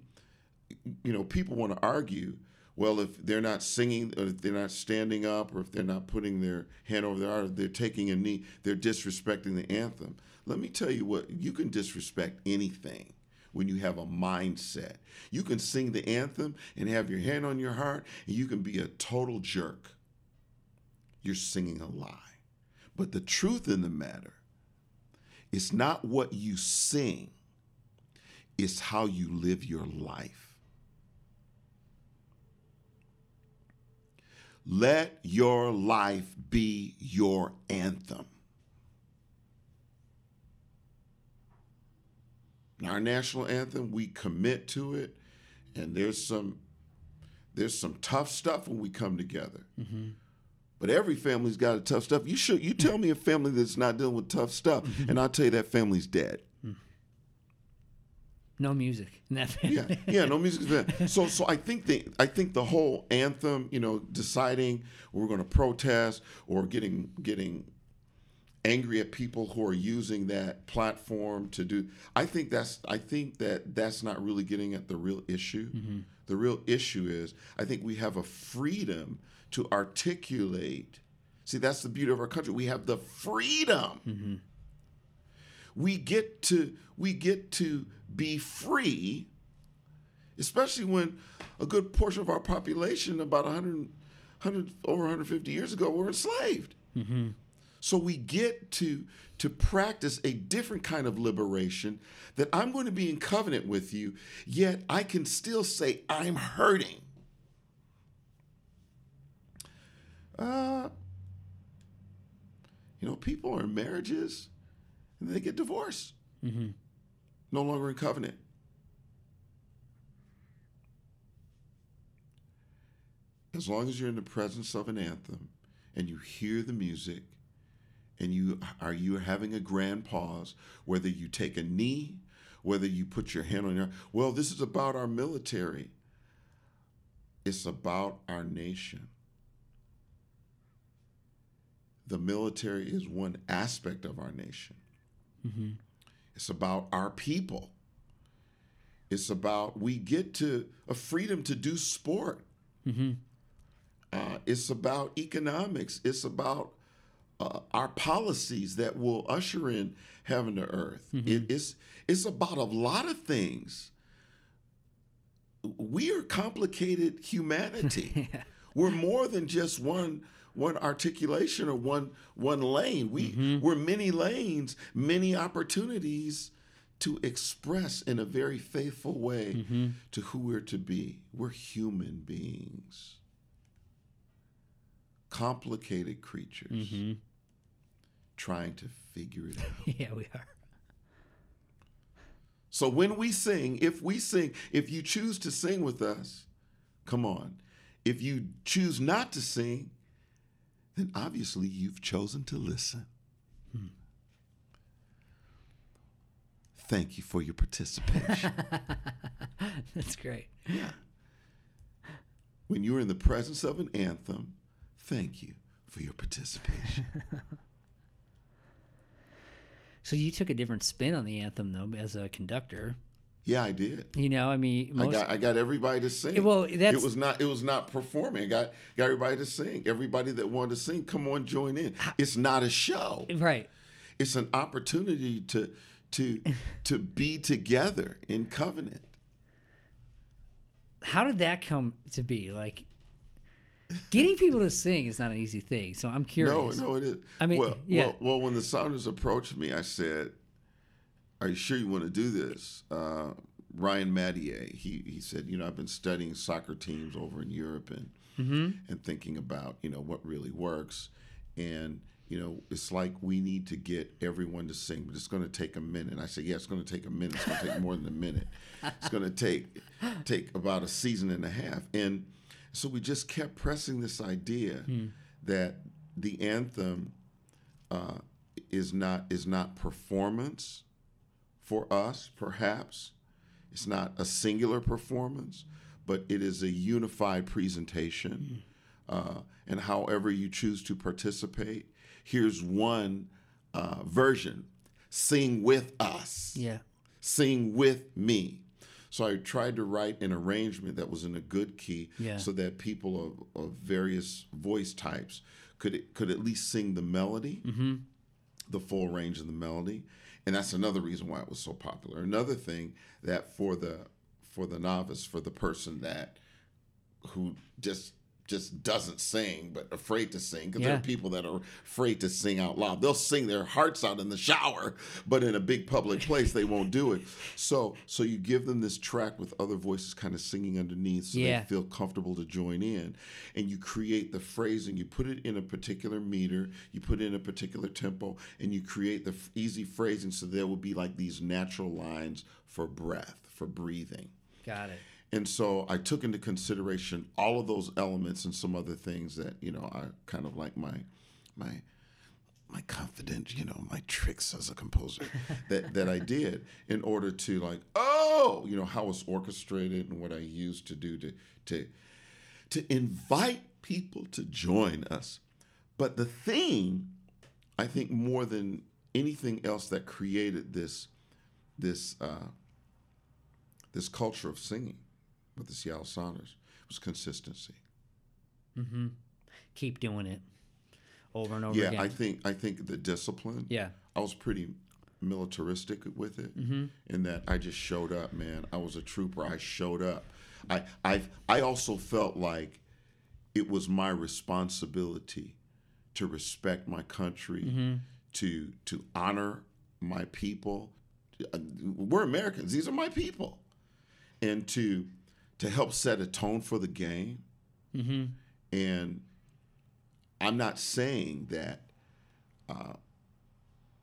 you know, people want to argue, well, if they're not singing, or if they're not standing up, or if they're not putting their hand over their heart, they're taking a knee, they're disrespecting the anthem. Let me tell you what, you can disrespect anything when you have a mindset. You can sing the anthem and have your hand on your heart, and you can be a total jerk. You're singing a lie. But the truth in the matter, it's not what you sing, it's how you live your life. Let your life be your anthem. Our national anthem, we commit to it, and there's some there's some tough stuff when we come together. Mm-hmm. But every family's got a tough stuff. You should you tell me a family that's not dealing with tough stuff, mm-hmm. and I'll tell you that family's dead. No music in that Yeah, yeah, no music bad. So, so I think the I think the whole anthem, you know, deciding we're going to protest or getting getting angry at people who are using that platform to do. I think that's I think that that's not really getting at the real issue. Mm-hmm. The real issue is I think we have a freedom to articulate. See, that's the beauty of our country. We have the freedom mm-hmm. we get to we get to be free especially when a good portion of our population about 100, 100 over 150 years ago were enslaved. So we get to to practice a different kind of liberation that i'm going to be in covenant with you yet i can still say i'm hurting. Uh, you know people are in marriages and they get divorced. No longer in covenant. As long as you're in the presence of an anthem and you hear the music and you are you having a grand pause, whether you take a knee, whether you put your hand on your well, this is about our military. It's about our nation. The military is one aspect of our nation. Mm-hmm. It's about our people. It's about we get to a freedom to do sport. Uh, it's about economics. It's about uh, our policies that will usher in heaven to earth. It- it's it's about a lot of things. We are complicated humanity. [LAUGHS] We're more than just one one articulation or one one lane. We mm-hmm. we're many lanes, many opportunities to express in a very faithful way mm-hmm. to who we're to be. We're human beings. Complicated creatures mm-hmm. trying to figure it out. [LAUGHS] yeah, we are. So when we sing, if we sing, if you choose to sing with us, come on. If you choose not to sing, then obviously you've chosen to listen. Hmm. Thank you for your participation. [LAUGHS] That's great. Yeah. when you're in the presence of an anthem, thank you for your participation. [LAUGHS] So you took a different spin on the anthem though as a conductor. Yeah, I did. You know, I mean, most, I got I got everybody to sing. Well, that's- it was not it was not performing. I got got everybody to sing. Everybody that wanted to sing, come on, join in. It's not a show. right. It's an opportunity to to [LAUGHS] to be together in covenant. How did that come to be? Like, getting people to sing is not an easy thing. So I'm curious. No, no, it is. I mean, well, yeah. well, well, when the Sounders approached me, I said, "Are you sure you want to do this?" Uh, Ryan Mattier, he he said, "You know, I've been studying soccer teams over in Europe and Mm-hmm. and thinking about you know what really works, and you know, it's like we need to get everyone to sing, but it's going to take a minute." I said, "Yeah, it's going to take a minute. It's going to take more than a minute. It's going to take take about a season and a half." And so we just kept pressing this idea that the anthem uh, is not is not performance for us, perhaps. It's not a singular performance, but it is a unified presentation. Uh, and however you choose to participate, here's one uh, version: sing with us Yeah. sing with me. So I tried to write an arrangement that was in a good key, Yeah. so that people of, of various voice types could could at least sing the melody, the full range of the melody, and that's another reason why it was so popular. Another thing that for the for the novice, for the person that who just just doesn't sing but afraid to sing because there are people that are afraid to sing out loud. They'll sing their hearts out in the shower but in a big public place they won't do it. So so you give them this track with other voices kind of singing underneath so Yeah. they feel comfortable to join in. And you create the phrasing. You put it in a particular meter. You put it in a particular tempo. And you create the f- easy phrasing so there will be like these natural lines for breath for breathing. Got it. And so I took into consideration all of those elements and some other things that you know I kind of like my my my confident, you know, my tricks as a composer [LAUGHS] that that I did in order to like oh you know how it's orchestrated and what I used to do to to to invite people to join us. But the thing, I think, more than anything else that created this this uh, this culture of singing with the Seattle Sounders was consistency. Keep doing it over and over Yeah, again. I think I think the discipline. yeah. I was pretty militaristic with it Mm-hmm. in that I just showed up, man. I was a trooper. I showed up. I I I also felt like it was my responsibility to respect my country, Mm-hmm. to to honor my people. Uh, We're Americans. These are my people, and to to help set a tone for the game. Mm-hmm. And I'm not saying that. Uh,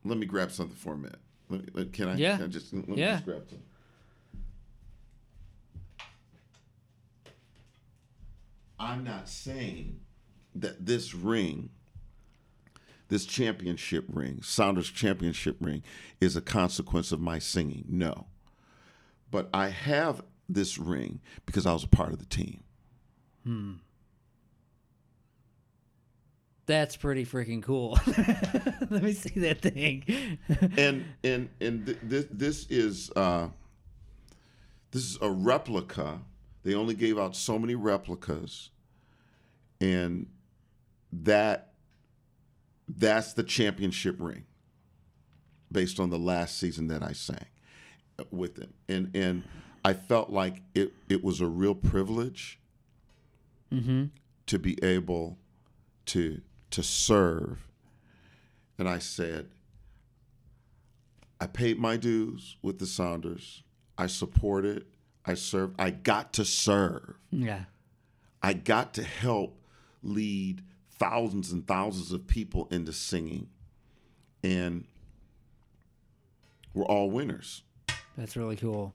let me grab something for a minute. Let me, can I? Yeah. Can I just let me Yeah. just grab something. I'm not saying that this ring, this championship ring, Sounders championship ring, is a consequence of my singing. No. But I have this ring because I was a part of the team. That's pretty freaking cool. [LAUGHS] Let me see that thing. [LAUGHS] and and and th- this this is uh, this is a replica. They only gave out so many replicas, and that that's the championship ring, based on the last season that I sang with them, and and I felt like it it was a real privilege mm-hmm. to be able to to serve, and I said. I paid my dues with the Sounders. I supported. I served. I got to serve. yeah. I got to help lead thousands and thousands of people into singing. And we're all winners. That's really cool.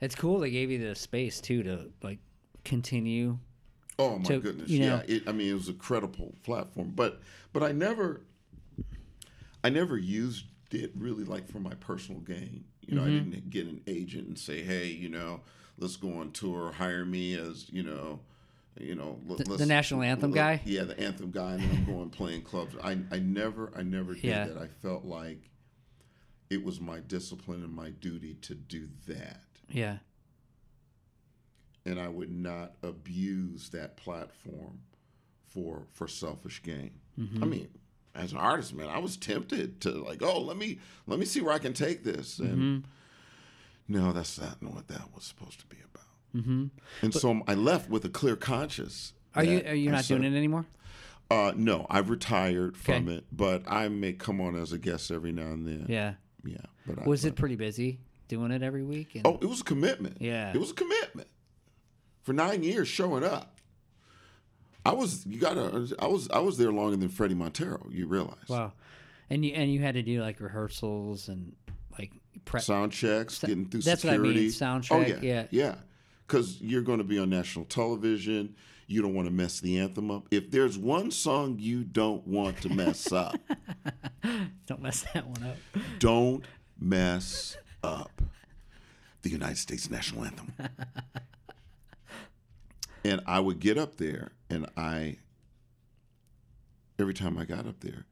It's cool they gave you the space too to like continue. Oh my To- goodness. you know- yeah. It, I mean, it was a credible platform. But but I never I never used it really like for my personal gain. You know, I mm-hmm. didn't get an agent and say, hey, you know, let's go on tour, hire me as, you know, you know, The- the national anthem l- guy? Yeah, the anthem guy, and then I'm going playing clubs. I, I never, I never did Yeah. that. I felt like it was my discipline and my duty to do that, Yeah. and I would not abuse that platform for for selfish gain. Mm-hmm. I mean, as an artist, man, I was tempted to like, oh, let me let me see where I can take this, and Mm-hmm. no, that's not what that was supposed to be about. Mm-hmm. And so I left with a clear conscience. Are you are you I not said- doing it anymore? Uh, no, I've retired from Okay. it, but I may come on as a guest every now and then. Yeah. yeah. But I, Was it but- pretty busy doing it every week? And, Oh, it was a commitment. Yeah. it was a commitment for nine years showing up. I was you gotta I was I was there longer than Fredy Montero. You realize wow. And you and you had to do like rehearsals and like prep. sound checks, getting through that's what I mean, security. sound Oh check, yeah. yeah, yeah. Because you're going to be on national television. You don't want to mess the anthem up. If there's one song you don't want to mess up, [LAUGHS] Don't mess that one up. don't mess up the United States national anthem. [LAUGHS] and I would get up there, and I, every time I got up there,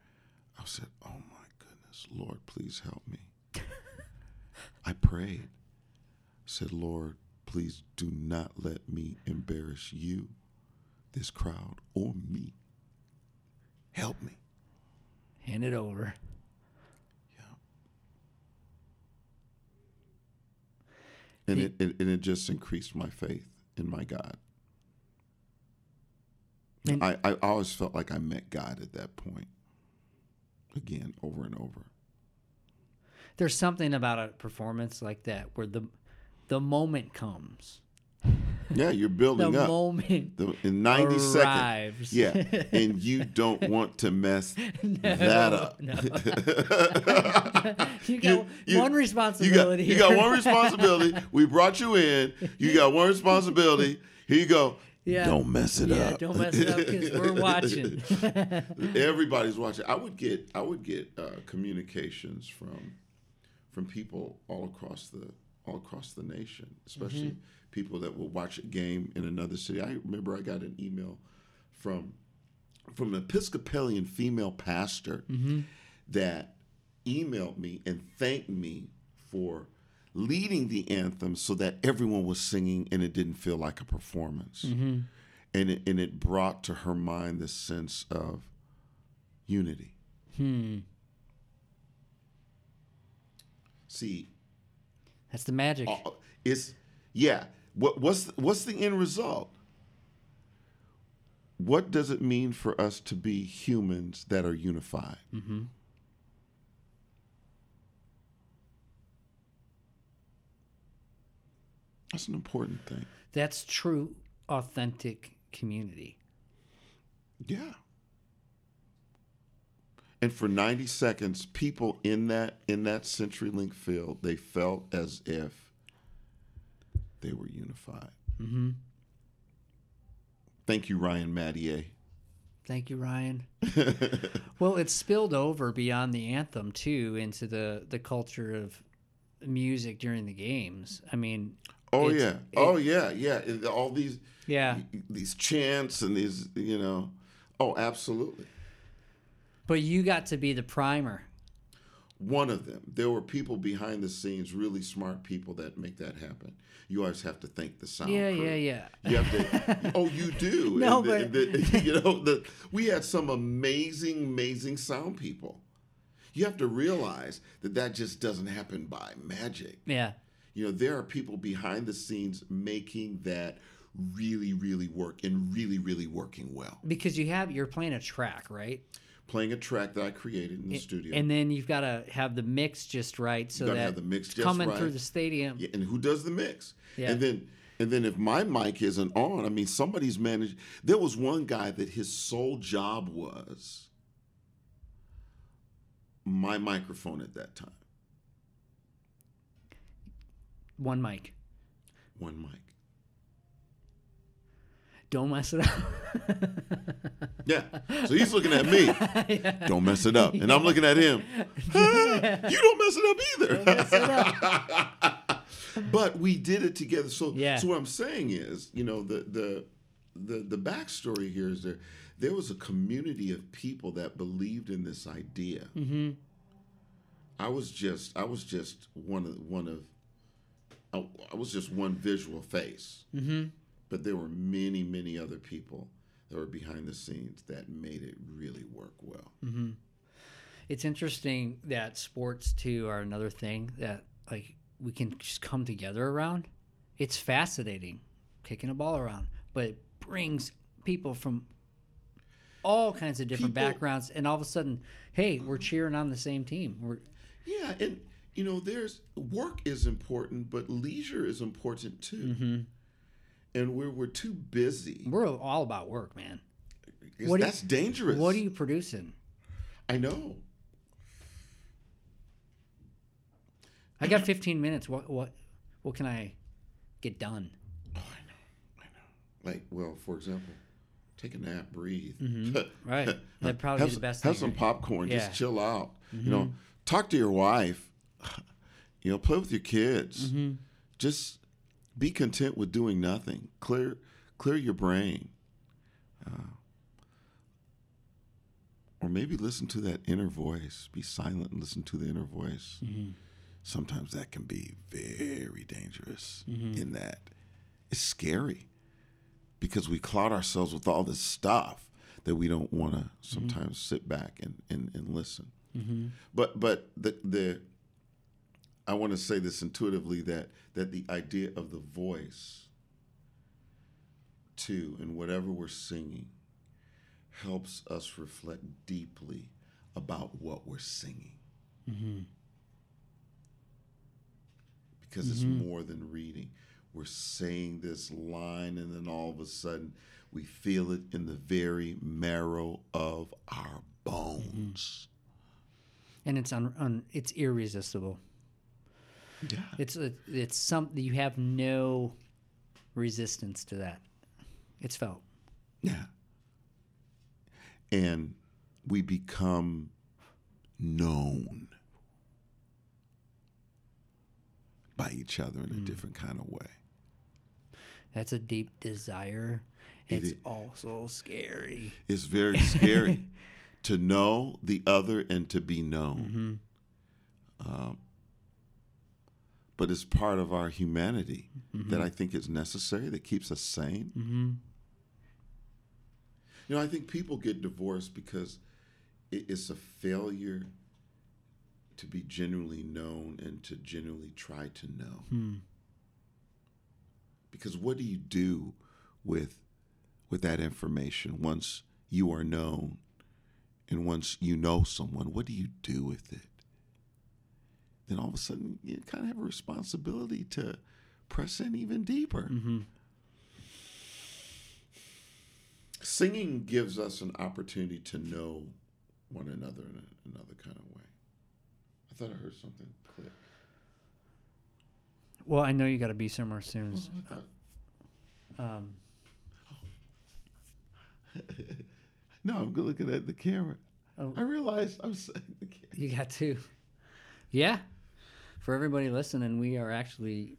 I said, "Oh my goodness, Lord, please help me." [LAUGHS] I prayed, said, "Lord, please do not let me embarrass you, this crowd, or me. Help me." Hand it over. And it, it and it just increased my faith in my God. And- I, I always felt like I met God at that point. Again, over and over. There's something about a performance like that where the the moment comes. Yeah, you're The building up moment The- in 90 seconds. arrives. Yeah, [LAUGHS] and you don't want to mess [LAUGHS] that up. no. [LAUGHS] you got You- you- one You got, responsibility. you got one responsibility. We brought you in. You got one responsibility. Here you go. Yeah. Don't mess it yeah, up. don't mess it up because we're watching. Everybody's watching. I would get I would get uh, communications from from people all across the all across the nation, especially Mm-hmm. people that will watch a game in another city. I remember I got an email from from an Episcopalian female pastor Mm-hmm. that emailed me and thanked me for leading the anthem so that everyone was singing and it didn't feel like a performance. Mm-hmm. And it, and it brought to her mind this sense of unity. hmm. See, That's the magic. uh, it's yeah. What what's what's the end result? What does it mean for us to be humans that are unified? hmm That's an important thing. That's true, authentic community. Yeah. And for 90 seconds, people in that in that CenturyLink field, they felt as if they were unified. Mm-hmm. Thank you, Ryan Mattier. Thank you, Ryan. [LAUGHS] well, it spilled over beyond the anthem too into the the culture of music during the games. I mean, Oh yeah. oh yeah, yeah. All these yeah, these chants and these, you know. Oh, absolutely. But you got to be the primer. One of them. There were people behind the scenes, really smart people that make that happen. You always have to thank the sound. Yeah, crew. yeah, yeah. You have to. [LAUGHS] oh, you do. [LAUGHS] No, And the- but- [LAUGHS] the- you know, the, we had some amazing, amazing sound people. You have to realize that that just doesn't happen by magic. Yeah. You know, there are people behind the scenes making that really, really work and really, really working well. Because you have you're playing a track, right? Playing a track that I created in the studio. And then you've got to have the mix just right so that have the mix just coming right. through the stadium. Yeah, and who does the mix? Yeah. And then and then if my mic isn't on, I mean somebody's managed there was one guy that his sole job was my microphone at that time. One mic. One mic. Don't mess it up. [LAUGHS] Yeah. So he's looking at me. Don't mess it up. And I'm looking at him. [LAUGHS] you don't mess it up either. [LAUGHS] but we did it together. So Yeah. so what I'm saying is, you know, the the the the backstory here is there there was a community of people that believed in this idea. Mm-hmm. I was just I was just one of one of I, I was just one visual face, Mm-hmm. But there were many many other people that were behind the scenes that made it really work well. Mm-hmm. It's interesting that sports too are another thing that like we can just come together around. It's fascinating, kicking a ball around, but it brings people from all kinds of different People- backgrounds, and all of a sudden, hey, we're cheering on the same team. We're Yeah, and you know, there's work is important, but leisure is important too. Mm-hmm. And we're we're too busy. we're all about work, man. What do you- that's dangerous. What are you producing? I know. I got 15 minutes. What what what can I get done? Oh, I know. I know. Like, well, for example, take a nap, breathe. [LAUGHS] Right. That'd probably have, be the best thing. Have some right? popcorn. Yeah. Mm-hmm. Just chill out. You know, talk to your wife. [SIGHS] You know, play with your kids. Mm-hmm. Just be content with doing nothing. Clear, clear your brain. Uh, or maybe listen to that inner voice. Be silent and listen to the inner voice. Mm-hmm. Sometimes that can be very dangerous. Mm-hmm. In that, it's scary because we cloud ourselves with all this stuff that we don't want to sometimes sit back and, and, and listen. But but the the I want to say this intuitively that that the idea of the voice too in whatever we're singing helps us reflect deeply about what we're singing. Mm-hmm. Because it's mm-hmm. more than reading. We're saying this line, and then all of a sudden, we feel it in the very marrow of our bones. Mm-hmm. And it's un, un it's irresistible. Yeah. It's a, it's something you have no resistance to that. It's felt. Yeah. And we become known by each other in a different kind of way. That's a deep desire. It's i- also scary. It's very [LAUGHS] scary to know the other and to be known. Um, but it's part of our humanity that I think is necessary, that keeps us sane. Mm-hmm. You know, I think people get divorced because it's a failure to be genuinely known and to genuinely try to know. Hmm. Because what do you do with with that information once you are known and once you know someone? What do you do with it? Then all of a sudden you kind of have a responsibility to press in even deeper. Mm-hmm. Singing gives us an opportunity to know one another in a, another kind of way. I thought I heard something click. Well, I know you got to be somewhere soon. I thought- Um, [LAUGHS] no, I'm looking at the camera. Oh. I realized I'm saying [LAUGHS] the camera. you got to. Yeah. For everybody listening, we are actually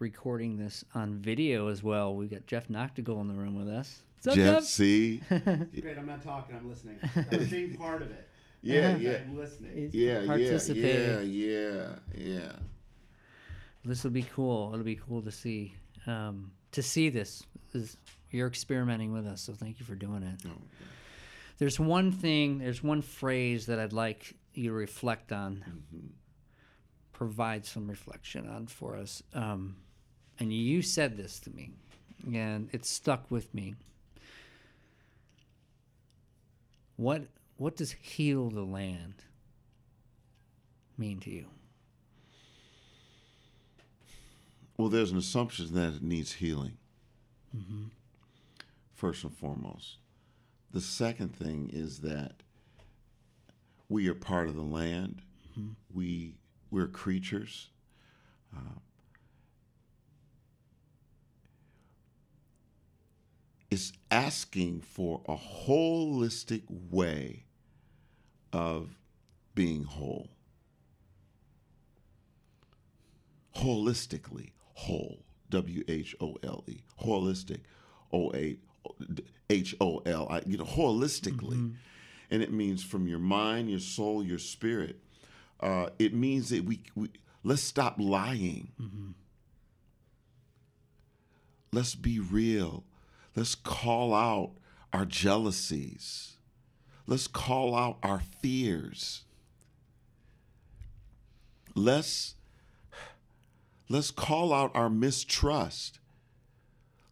recording this on video as well. We've got Jeff Noctigal in the room with us. What's up, Jeff, Jeff? see? [LAUGHS] Great, I'm not talking, I'm listening. I'm being part of it. Yeah, [LAUGHS] yeah. I'm listening. Yeah, yeah, participating. yeah, yeah, yeah. This will be cool. It'll be cool to see. Um, to see this. This- You're experimenting with us, so thank you for doing it. Oh, There's one thing, there's one phrase that I'd like you to reflect on, provide some reflection on for us. Um, and you said this to me, and it stuck with me. What what does heal the land mean to you? Well, there's an assumption that it needs healing, first and foremost. The second thing is that we are part of the land. We we're creatures. Uh, it's asking for a holistic way of being whole. Holistically whole, W H O L E, holistic, O A H O L I, you know, holistically. And it means from your mind, your soul, your spirit. Uh, it means that we, we let's stop lying. Let's be real. Let's call out our jealousies. Let's call out our fears. Let's let's call out our mistrust.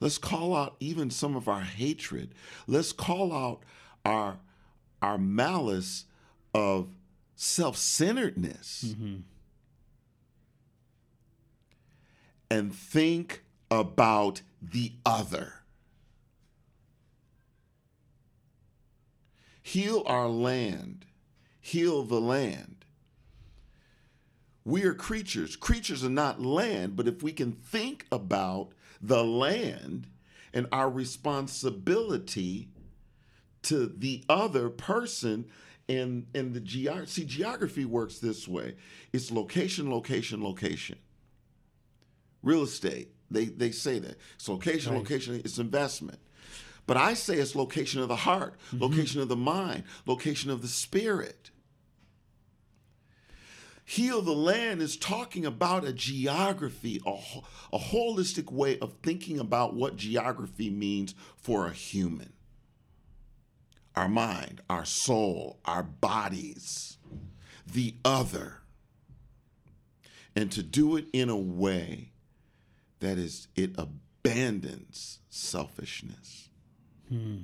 Let's call out even some of our hatred. Let's call out our our malice of self-centeredness. Mm-hmm. And think about the other. Heal our land. Heal the land. We are creatures. Creatures are not land, but if we can think about the land and our responsibility to the other person and and the geography see geography works this way. It's location location location. Real estate they they say that. It's location Right. location it's investment. But i say it's location of the heart mm-hmm. location of the mind location of the spirit. Heal the land is talking about a geography a, a holistic way of thinking about what geography means for a human our mind, our soul, our bodies, the other. And to do it in a way that is, it abandons selfishness. Hmm.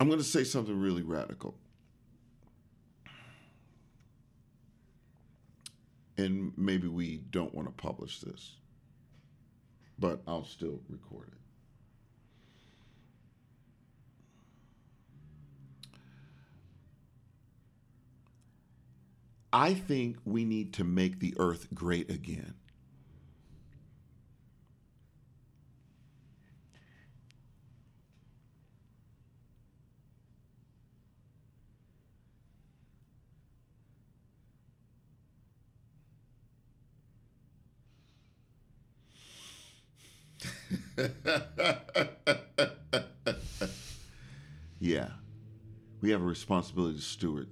I'm going to say something really radical. And maybe we don't want to publish this but I'll still record it. I think we need to make the earth great again. [LAUGHS] Yeah. We have a responsibility to steward.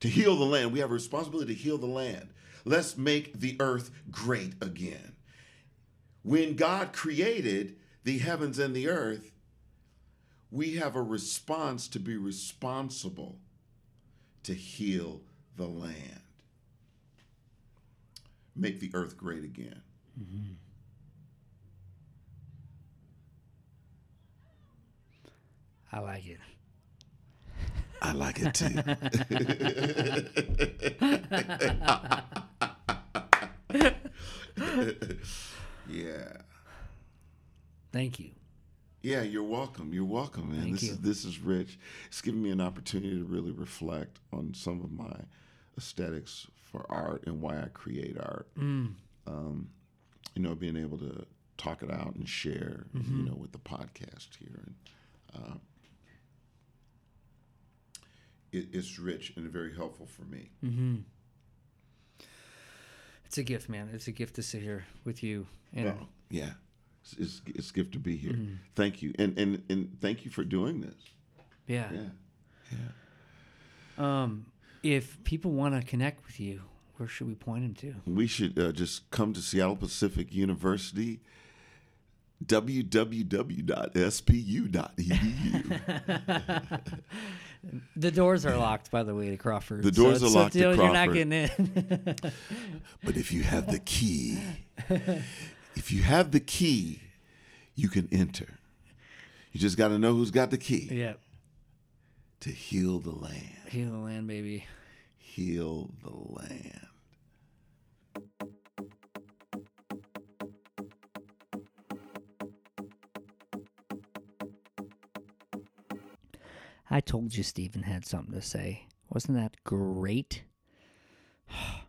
To heal the land. We have a responsibility to heal the land. Let's make the earth great again. When God created the heavens and the earth, we have a response to be responsible to heal the land. Make the earth great again. Mm-hmm. I like it. I like it too. [LAUGHS] yeah. Thank you. Yeah, you're welcome. You're welcome, man. Thank this you. is this is rich. It's given me an opportunity to really reflect on some of my aesthetics for art and why I create art. Mm. Um, you know, being able to talk it out and share, Mm-hmm. you know, with the podcast here, and uh, it, it's rich and very helpful for me. Mm-hmm. It's a gift, man. It's a gift to sit here with you. And Well, yeah, it's, it's it's a gift to be here. Mm-hmm. Thank you, and and and thank you for doing this. yeah. Yeah. Um, if people want to connect with you, where should we point them to? We should uh, just come to Seattle Pacific University, www.spu.edu. [LAUGHS] The doors are locked, by the way, to Crawford. The doors are locked to Crawford. You're not getting in. [LAUGHS] but if you have the key, if you have the key, you can enter. You just got to know who's got the key yeah. to heal the land. Heal the land, baby. Heal the land. I told you Stephen had something to say. Wasn't that great? [SIGHS] I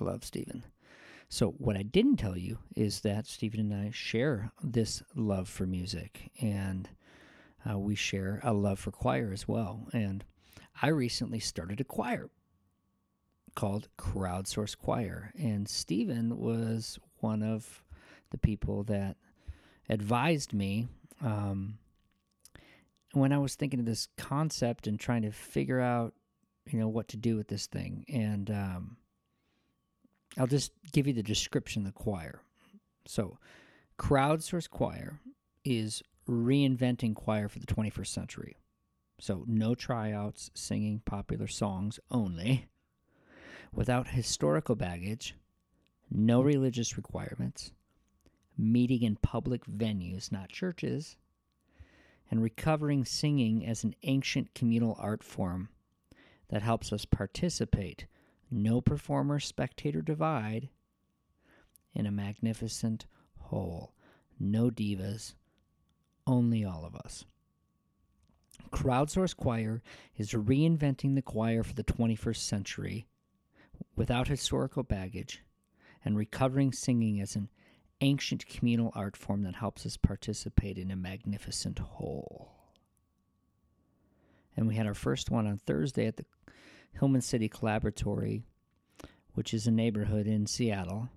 love Stephen. So, what I didn't tell you is that Stephen and I share this love for music, and uh, we share a love for choir as well. And I recently started a choir called Crowdsource Choir. And Stephen was one of the people that advised me um, when I was thinking of this concept and trying to figure out, you know, what to do with this thing. And um, I'll just give you the description of the choir. So, Crowdsource Choir is reinventing choir for the 21st century. So, no tryouts, singing popular songs only, without historical baggage, no religious requirements, meeting in public venues, not churches, and recovering singing as an ancient communal art form that helps us participate, no performer spectator divide, in a magnificent whole. No divas, only all of us. Crowdsource Choir is reinventing the choir for the 21st century without historical baggage and recovering singing as an ancient communal art form that helps us participate in a magnificent whole. And we had our first one on Thursday at the Hillman City Collaboratory, which is a neighborhood in Seattle.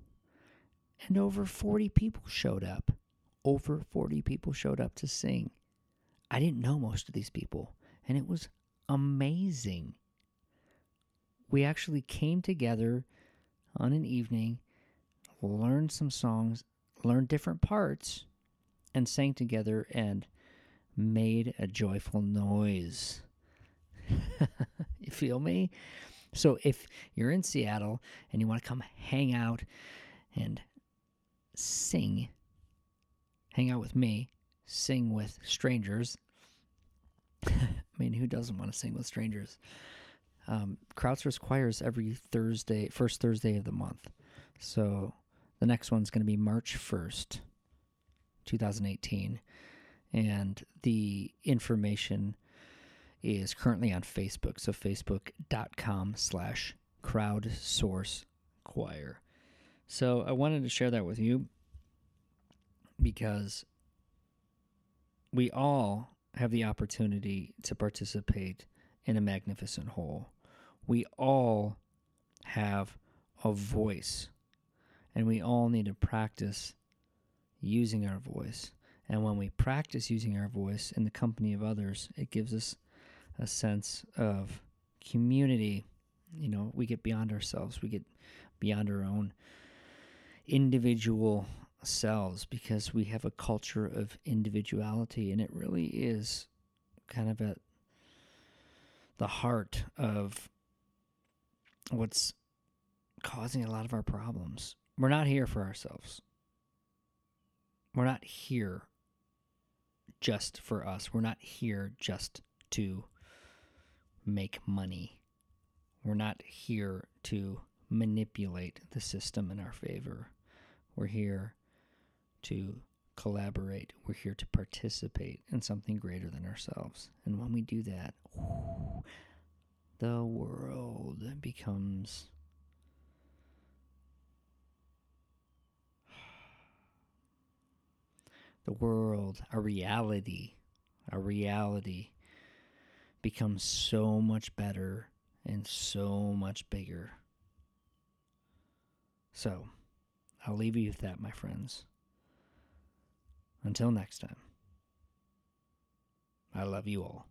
And over 40 people showed up. Over 40 people showed up to sing. I didn't know most of these people, and it was amazing. We actually came together on an evening, learned some songs, learned different parts, and sang together and made a joyful noise. [LAUGHS] you feel me? So if you're in Seattle and you want to come hang out and sing, hang out with me, sing with strangers. [LAUGHS] I mean, who doesn't want to sing with strangers? Um, Crowdsource choirs every Thursday, first Thursday of the month. So the next one's going to be March 1st, 2018. And the information is currently on Facebook. So facebook.com slash crowdsource choir. So I wanted to share that with you because we all have the opportunity to participate in a magnificent whole. We all have a voice, and we all need to practice using our voice. And when we practice using our voice in the company of others, it gives us a sense of community. You know, we get beyond ourselves, we get beyond our own individual selves because we have a culture of individuality and it really is kind of at the heart of what's causing a lot of our problems. We're not here for ourselves. We're not here just for us. We're not here just to make money. We're not here to manipulate the system in our favor. We're here to collaborate. We're here to participate in something greater than ourselves. And when we do that, the world becomes the world, a reality, a reality becomes so much better and so much bigger. So, I'll leave you with that, my friends. Until next time, I love you all.